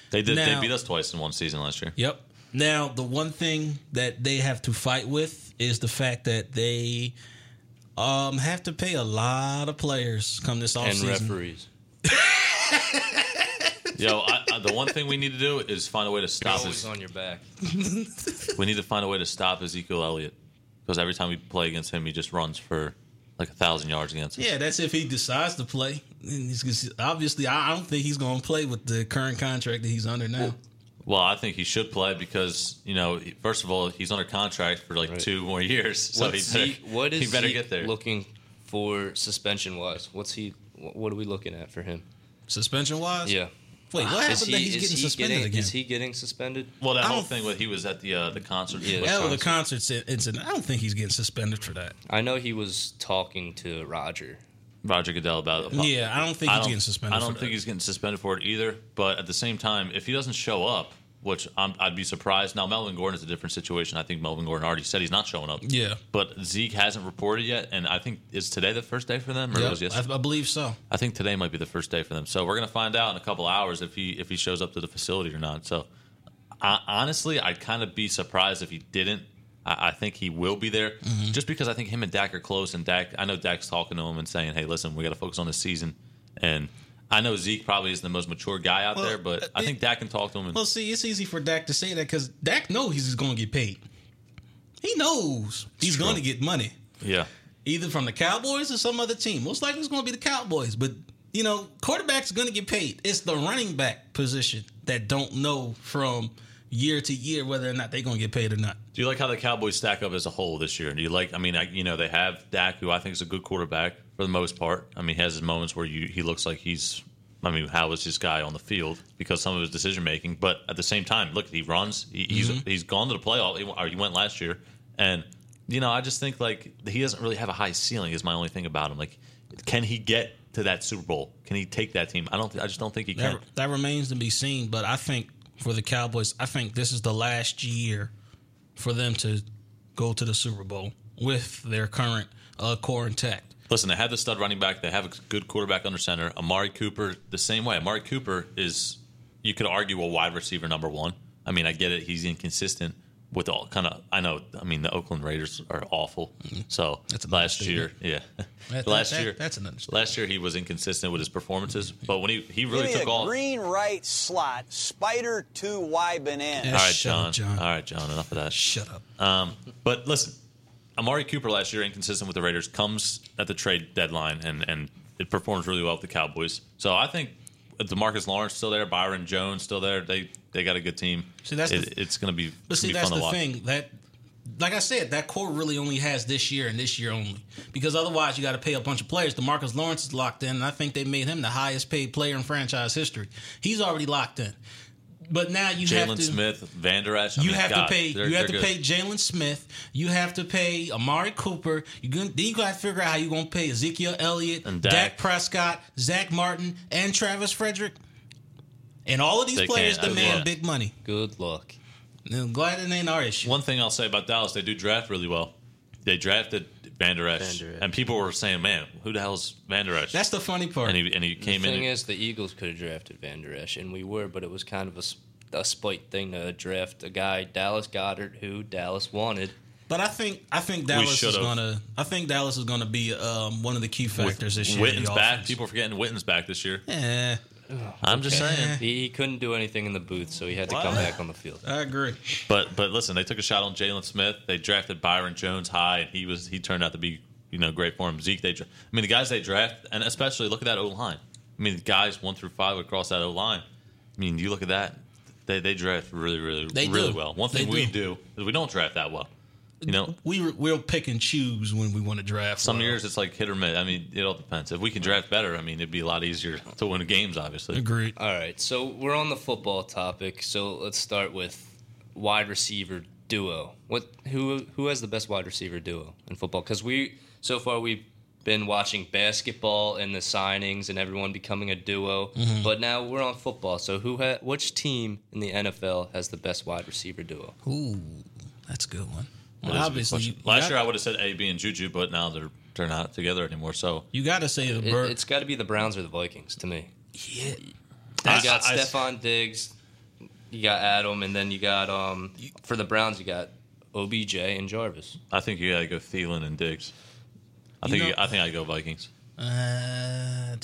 they did. Now- they beat us twice in one season last year. Yep. Now, the one thing that they have to fight with is the fact that they um, have to pay a lot of players come this and offseason. referees. *laughs* Yo, I, I, the one thing we need to do is find a way to stop. Always His, on your back. *laughs* *laughs* we need to find a way to stop Ezekiel Elliott because every time we play against him, he just runs for like a thousand yards against us. Yeah, that's if he decides to play. And he's- Obviously, I I don't think he's going to play with the current contract that he's under now. Well, I think he should play because you know, first of all, he's under contract for like Right. two more years, *laughs* so he What's better, Zeke- what is he better Zeke get there. looking for suspension wise? What's he? What are we looking at for him? Suspension wise? Yeah. Wait, what happened Is he, that he's getting he suspended getting, again? Is he getting suspended? well, that I whole don't- thing with he was at the uh, the concert. Yeah, with- Hell, the concert. concert incident. I don't think he's getting suspended for that. I know he was talking to Roger. Roger Goodell about it. Yeah, I don't think I he's don't, getting suspended. I don't for think that. he's getting suspended for it either. But at the same time, if he doesn't show up, which I'm, I'd be surprised. Now, Melvin Gordon is a different situation. I think Melvin Gordon already said he's not showing up. Yeah. But Zeke hasn't reported yet, and I think is today the first day for them, or Yep, was yesterday? I, I believe so. I think today might be the first day for them. So we're gonna find out in a couple hours if he if he shows up to the facility or not. So I, honestly, I'd kind of be surprised if he didn't. I, I think he will be there, Mm-hmm. just because I think him and Dak are close, and Dak. I know Dak's talking to him and saying, "Hey, listen, we got to focus on the season." And I know Zeke probably isn't the most mature guy out Well, there, but I think Dak can talk to him. And, Well, see, it's easy for Dak to say that because Dak knows he's going to get paid. He knows he's going to get money, yeah, either from the Cowboys or some other team. Most likely, it's going to be the Cowboys. But you know, quarterbacks are going to get paid. It's the running back position that don't know from year to year whether or not they're going to get paid or not. Do you like how the Cowboys stack up as a whole this year? Do you like? I mean, I, you know, they have Dak, who I think is a good quarterback for the most part. I mean, he has his moments where you he looks like he's. I mean, how is this guy on the field because some of his decision making? But at the same time, look, he runs. He, he's mm-hmm. he's gone to the playoff. He, or he went last year, and you know, I just think like he doesn't really have a high ceiling. Is my only thing about him. Like, can he get to that Super Bowl? Can he take that team? I don't. I just don't think he can. That, that remains to be seen. But I think for the Cowboys, I think this is the last year for them to go to the Super Bowl with their current uh, core intact. Listen, they have the stud running back. They have a good quarterback under center. Amari Cooper, the same way. Amari Cooper is, you could argue, a wide receiver number one. I mean, I get it. He's inconsistent with all kind of. I know. I mean, the Oakland Raiders are awful. So Mm-hmm. That's last year, yeah, That- last that- that- year, that's an understatement. last year he was inconsistent with his performances. But when he he really Give me took a off. green right slot, spider two Y banana. Yeah. all right, John. up, John. All right, John. Enough of that. Shut up. Um, but listen, Amari Cooper last year, inconsistent with the Raiders, comes at the trade deadline and, and it performs really well with the Cowboys. So I think Demarcus Lawrence still there, Byron Jones still there. They they got a good team. See, that's it, the- it's going to be, But see, that's fun the to watch. thing that, like I said, that core really only has this year and this year only. Because otherwise, you got to pay a bunch of players. Demarcus Lawrence is locked in, and I think they made him the highest paid player in franchise history. He's already locked in. But now you have Jalen to. Smith, Vander Esch. I You mean, have God, to pay. they're- You have to they're pay. Jaylon Smith. You have to pay Amari Cooper. You gonna, then you got to figure out how you are going to pay Ezekiel Elliott, And Dak. Dak. Prescott, Zack Martin, and Travis Frederick. And all of these They players demand big money. Good luck. And I'm glad it ain't our issue. One thing I'll say about Dallas, they do draft really well. They drafted Vander Esch, Vander Esch. and people were saying, "Man, who the hell's Vander Esch?" That's the funny part. and he and he The came thing in. is, the Eagles could have drafted Vander Esch, and we were, but it was kind of a spite thing to draft a guy, Dallas Goedert, who Dallas wanted. But I think I think Dallas is gonna I think Dallas is gonna be um, one of the key with factors this year. Witten's back. People are forgetting Witten's back this year. Eh, I'm just saying. He, he couldn't do anything in the booth, so he had to come back on the field. I agree. But but listen, they took a shot on Jaylon Smith. They drafted Byron Jones high, and he was he turned out to be you know great for him. Zeke, they I mean the guys they draft, and especially look at that O line. I mean the guys one through five across that O line. I mean you look at that, they they draft really really They really do. well. One They thing we do. do is we don't draft that well. You know, we we'll pick and choose when we want to draft. some well. years it's like hit or miss. I mean, it all depends. If we can draft better, I mean, it'd be a lot easier to win games. Obviously, Agreed. All right, so we're on the football topic. So let's start with wide receiver duo. What who who has the best wide receiver duo in football? Because we so far we've been watching basketball and the signings and everyone becoming a duo, Mm-hmm. but now we're on football. So who ha- which team in the NFL has the best wide receiver duo? Ooh, that's a good one. Well, That is a good obviously, you, last year I would have said A, B, and Juju, but now they're they're not together anymore. So you got to say the it, it's got to be the Browns or the Vikings to me. yeah, You got I- I- Stefon Diggs, you got Adam, and then you got um for the Browns you got OBJ and Jarvis. I think you got to go Thielen and Diggs. I You think know- you, I think I'd go Vikings. Uh,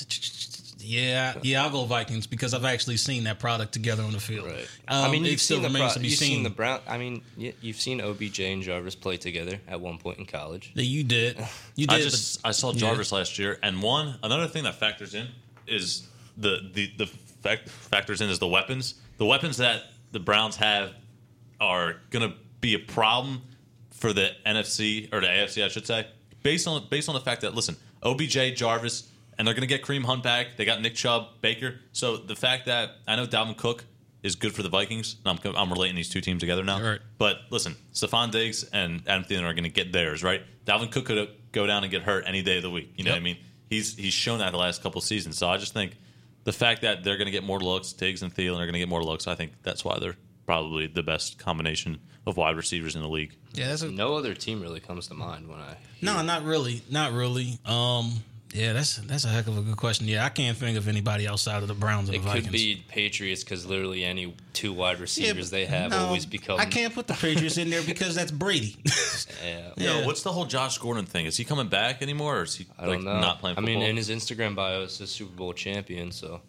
yeah, yeah, I'll go Vikings because I've actually seen that product together on the field. Right. Um, I mean, it you've still seen the remains pro- to be you've seen. seen the Brown. I mean, y- you've seen OBJ and Jarvis play together at one point in college. that you did. *laughs* You did. I just I saw yeah. Jarvis last year, and one another thing that factors in is the the the fact, factors in is the weapons. The weapons that the Browns have are going to be a problem for the NFC or the AFC, I should say, based on based on the fact that listen, OBJ, Jarvis, and they're going to get Kareem Hunt back. They got Nick Chubb, Baker. So the fact that I know Dalvin Cook is good for the Vikings, and I'm I'm relating these two teams together now. Right. But listen, Stefon Diggs and Adam Thielen are going to get theirs, right? Dalvin Cook could go down and get hurt any day of the week. You know Yep. what I mean? He's he's shown that the last couple seasons. So I just think the fact that they're going to get more looks, Diggs and Thielen are going to get more looks. I think that's why they're probably the best combination of wide receivers in the league. yeah, that's a, No other team really comes to mind when I. no, not really, not really. Um, yeah, that's that's a heck of a good question. Yeah, I can't think of anybody outside of the Browns and It the Vikings. could be Patriots because literally any two wide receivers but they have no, always become. I can't put the Patriots in there because that's Brady. Yeah, *laughs* Yeah. Yo, what's the whole Josh Gordon thing? Is he coming back anymore, or is he I like don't know. not playing I mean, in his Instagram bio, it says Super Bowl champion. So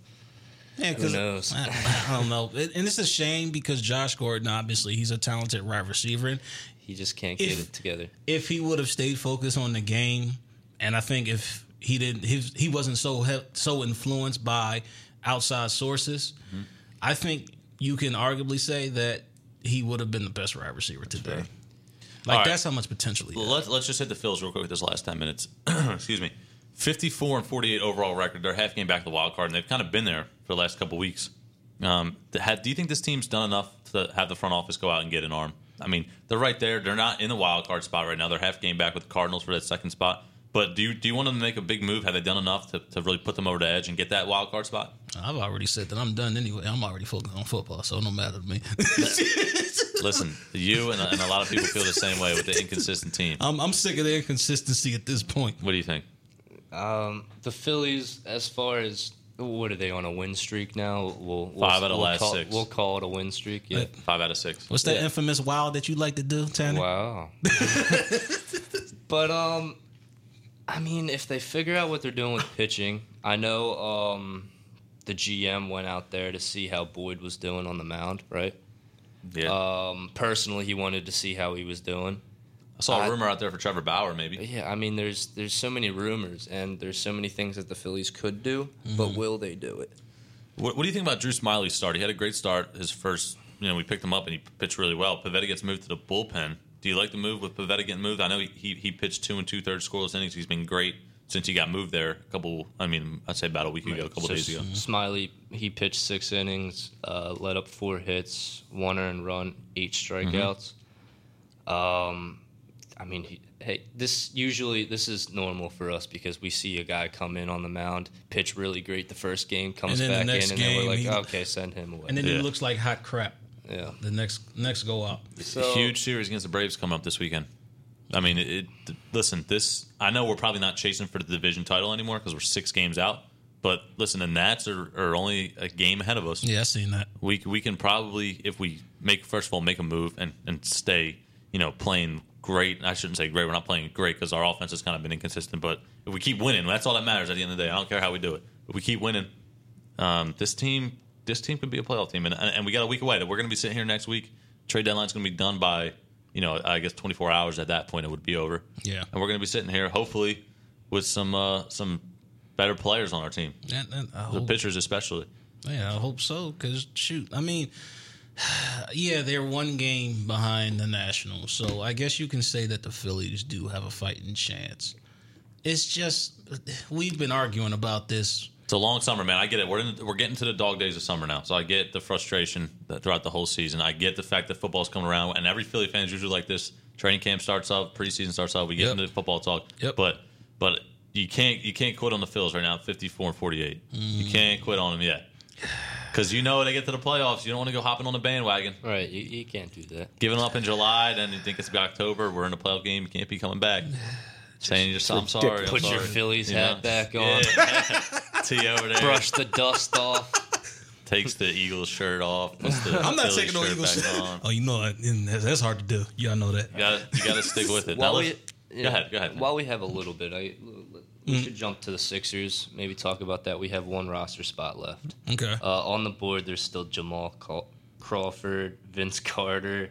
yeah, who knows? I, I don't know, It- *laughs* and it's a shame because Josh Gordon, obviously, he's a talented wide receiver. And he just can't get If- it together. if he would have stayed focused on the game, and I think if he didn't, his, he wasn't so he- so influenced by outside sources, Mm-hmm. I think you can arguably say that he would have been the best wide receiver today. Like All right. that's how much potential he Well, has. let's let's just hit the Phils real quick with this last ten minutes. *clears throat* Excuse me. Fifty-four and forty-eight overall record. They're half game back to the wild card, and they've kind of been there for the last couple weeks. Um, had- do you think this team's done enough to have the front office go out and get an arm? I mean, they're right there. They're not in the wild card spot right now. They're half game back with the Cardinals for that second spot. But do you do you want them to make a big move? Have they done enough to, to really put them over the edge and get that wild card spot? I've already said that I'm done anyway. I'm already focused on football, so no matter to me. *laughs* Listen, you and, and a lot of people feel the same way with the inconsistent team. I'm, I'm sick of the inconsistency at this point. What do you think? Um, the Phillies, as far as what are they on a win streak now? We'll, we'll Five out of we'll last call, six. We'll call it a win streak. Yeah. Five out of six. What's that Yeah. infamous wow that you like to do, Tanner? Wow. *laughs* but um, I mean, if they figure out what they're doing with pitching, I know um, the GM went out there to see how Boyd was doing on the mound, right? Yeah. Um, personally, he wanted to see how he was doing. I saw a rumor out there for Trevor Bauer, maybe. Yeah, I mean, there's there's so many rumors and there's so many things that the Phillies could do, but will they do it? What, what do you think about Drew Smyly's start? He had a great start. His first, you know, we picked him up and he pitched really well. Pivetta gets moved to the bullpen. Do you like the move with Pivetta getting moved? I know he, he, he pitched two and two thirds scoreless innings. He's been great since he got moved there a couple. I mean, I'd say about a week ago, a couple So days ago. Smyly, he pitched six innings, uh, let up four hits, one earned run, eight strikeouts. Um, I mean, he, hey, this usually this is normal for us because we see a guy come in on the mound, pitch really great the first game, comes And then the back in, next and then we're like, he- okay, send him away. And then Yeah. he looks like hot crap. Yeah, The next next go out. so Huge series against the Braves coming up this weekend. I mean, it, it, listen, this. I know we're probably not chasing for the division title anymore because we're six games out. But listen, the Nats are, are only a game ahead of us. Yeah, I seen that. we we can probably if we make first of all make a move and and stay you know playing great. I shouldn't say great. We're not playing great because our offense has kind of been inconsistent. But if we keep winning, that's all that matters at the end of the day. I don't care how we do it. If we keep winning, um, this team this team could be a playoff team, and and we got a week away. That we're going to be sitting here next week. Trade deadline's going to be done by you know I guess 24 hours. At that point, it would be over. Yeah. and we're going to be sitting here hopefully with some uh, some better players on our team, And, and the hope, pitchers especially. yeah, I hope so. Cause shoot, I mean, *sighs* Yeah, they're one game behind the Nationals, so I guess you can say that the Phillies do have a fighting chance. It's just we've been arguing about this. It's a long summer, man. I get it. We're in, we're getting to the dog days of summer now, so I get the frustration throughout the whole season. I get the fact that football's coming around, and every Philly fan is usually like this. Training camp starts up, preseason starts up. We get Yep. into football talk, Yep. but but you can't you can't quit on the Phils right now, fifty four and forty eight. You Mm. can't quit on them yet, because you know they get to the playoffs. You don't want to go hopping on the bandwagon. Right, you, you can't do that. Giving up in July, then you think it's be October. We're in a playoff game. You can't be coming back. *sighs* *laughs* Saying just I'm sorry. I'm Put your sorry. Phillies You hat back on. *laughs* Yeah. T over there Brush the dust off. takes the Eagles shirt off. Puts the I'm not Phillies taking no shirt Eagles. back on. Oh, you know that- and that's, that's hard to do. Y'all know that. You gotta, you gotta stick with it. While Now we, let's- yeah, go ahead, go ahead. While we have a little bit, I we should jump to the Sixers. Maybe talk about that. We have one roster spot left. Okay. Uh, on the board, there's still Jamal Caw- Crawford, Vince Carter,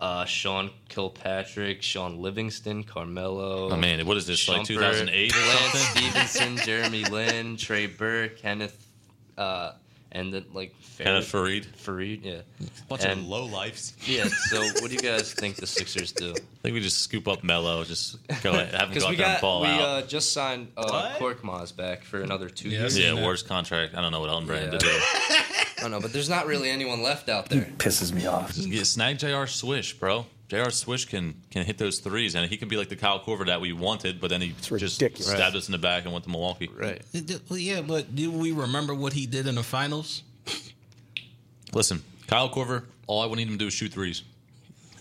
uh, Sean Kilpatrick, Shaun Livingston, Carmelo. oh man, what is this like 2008 or Lance something? Stephenson, *laughs* Jeremy Lin, Trey Burke, Kenneth, uh, and then like Kenneth Faried. Faried, yeah. Bunch And- of low lifes. Yeah. *laughs* So, what do you guys think the Sixers do? I think we just scoop up Mello, just go ahead, have him *laughs* Because go out we there and got ball we out. uh, just signed uh, What? Korkmaz back for another two Yeah, years. yeah, that. worst contract. I don't know what Elton Brand Yeah. to do. *laughs* I don't know, but there's not really anyone left out there. pisses me off. Just snag Jr. Swish, bro. Jr. Swish can can hit those threes, and he can be like the Kyle Korver that we wanted, but then he just ridiculous. stabbed Right. us in the back and went to Milwaukee. Right. Well, yeah, but do we remember what he did in the finals? Listen, Kyle Korver, all I would need him to do is shoot threes.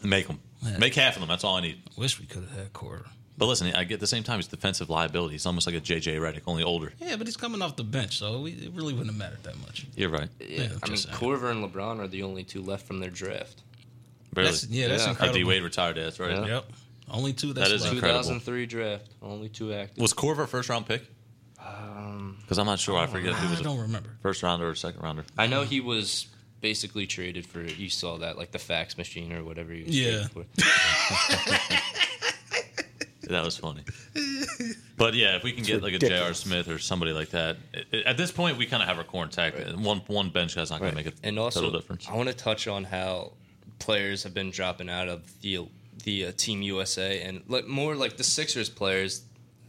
Make them. Yeah. Make half of them. That's all I need. Wish we could have had Quarter. But listen, I get at the same time he's defensive liability. He's almost like a JJ Redick, only older. Yeah, but he's coming off the bench, so we, it really wouldn't have mattered that much. You're right. Yeah, Yeah, I mean, just saying. Korver and LeBron are the only two left from their draft. Really. That's, yeah, that's Yeah. Oh, incredible. D Wade retired. That's right. Yeah. Yep. Only two that's That is left. incredible. 2003 draft, only two active. Was Korver a first round pick? Um, Because I'm not sure. I forget who I was a don't remember. first rounder or second rounder. I know he was basically traded for. You saw that, like the fax machine or whatever. He was Yeah. *laughs* *laughs* That was funny. But yeah, if we can get like a J.R. ridiculous. Smith or somebody like that, at this point we kind of have our core intact. One one bench guy's not going to make a and also, total difference. I want to touch on how players have been dropping out of the the uh, Team USA and like more like the Sixers players.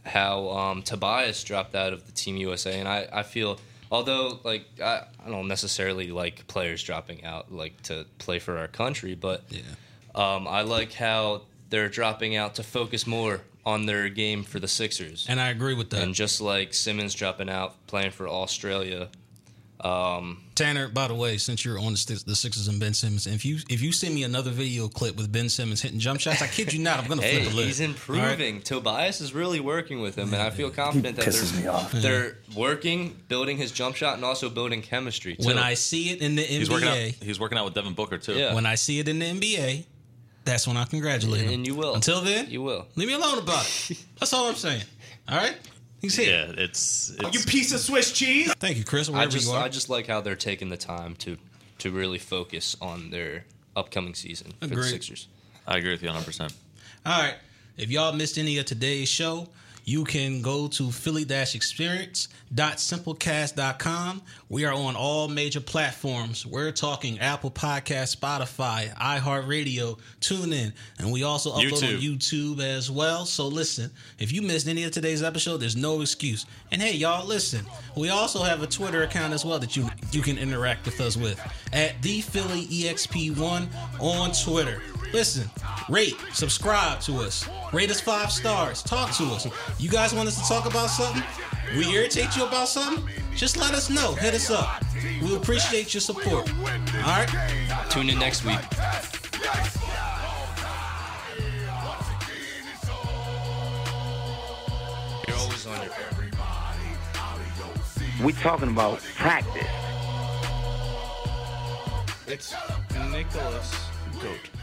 How um, Tobias dropped out of the Team USA, and I, I feel although like I, I don't necessarily like players dropping out like to play for our country, but Yeah. um, I like how they're dropping out to focus more on their game for the Sixers. And I agree with that. And just like Simmons dropping out playing for Australia, um, Tanner, by the way, since you're on the, the Sixers and Ben Simmons, if you if you send me another video clip with Ben Simmons hitting jump shots, I kid you not, I'm gonna hey, flip a lid. he's improving. Tobias is really working with him, and I feel confident that they're, me off. they're working, building his jump shot, and also building chemistry. Too. When I see it in the He's working out. NBA, He's working out with Devin Booker too. Yeah. when I see it in the NBA, that's when I congratulate him. and you will. Until then, you will. leave me alone about it. That's all I'm saying. All right, he's here. Yeah, it's, it's You piece of Swiss cheese. Thank you, Chris. I Wherever just, you are. I just like how they're taking the time to to really focus on their upcoming season for the Sixers. I agree with you 100. percent All right. If y'all missed any of today's show, you can go to philly-experience.simplecast.com. We are on all major platforms. We're talking Apple Podcast, Spotify, iHeartRadio, TuneIn, and we also upload on YouTube. YouTube as well. So listen, if you missed any of today's episode, there's no excuse. And hey, y'all, listen. We also have a Twitter account as well that you you can interact with us with at the Philly EXP1 on Twitter. Listen, rate, subscribe to us, rate us five stars, talk to us. You guys want us to talk about something? We irritate you about something? Just let us know. Hit us up. We appreciate your support. All right. Tune in next week. You're always on your. We talking about practice. It's Nicholas Goat.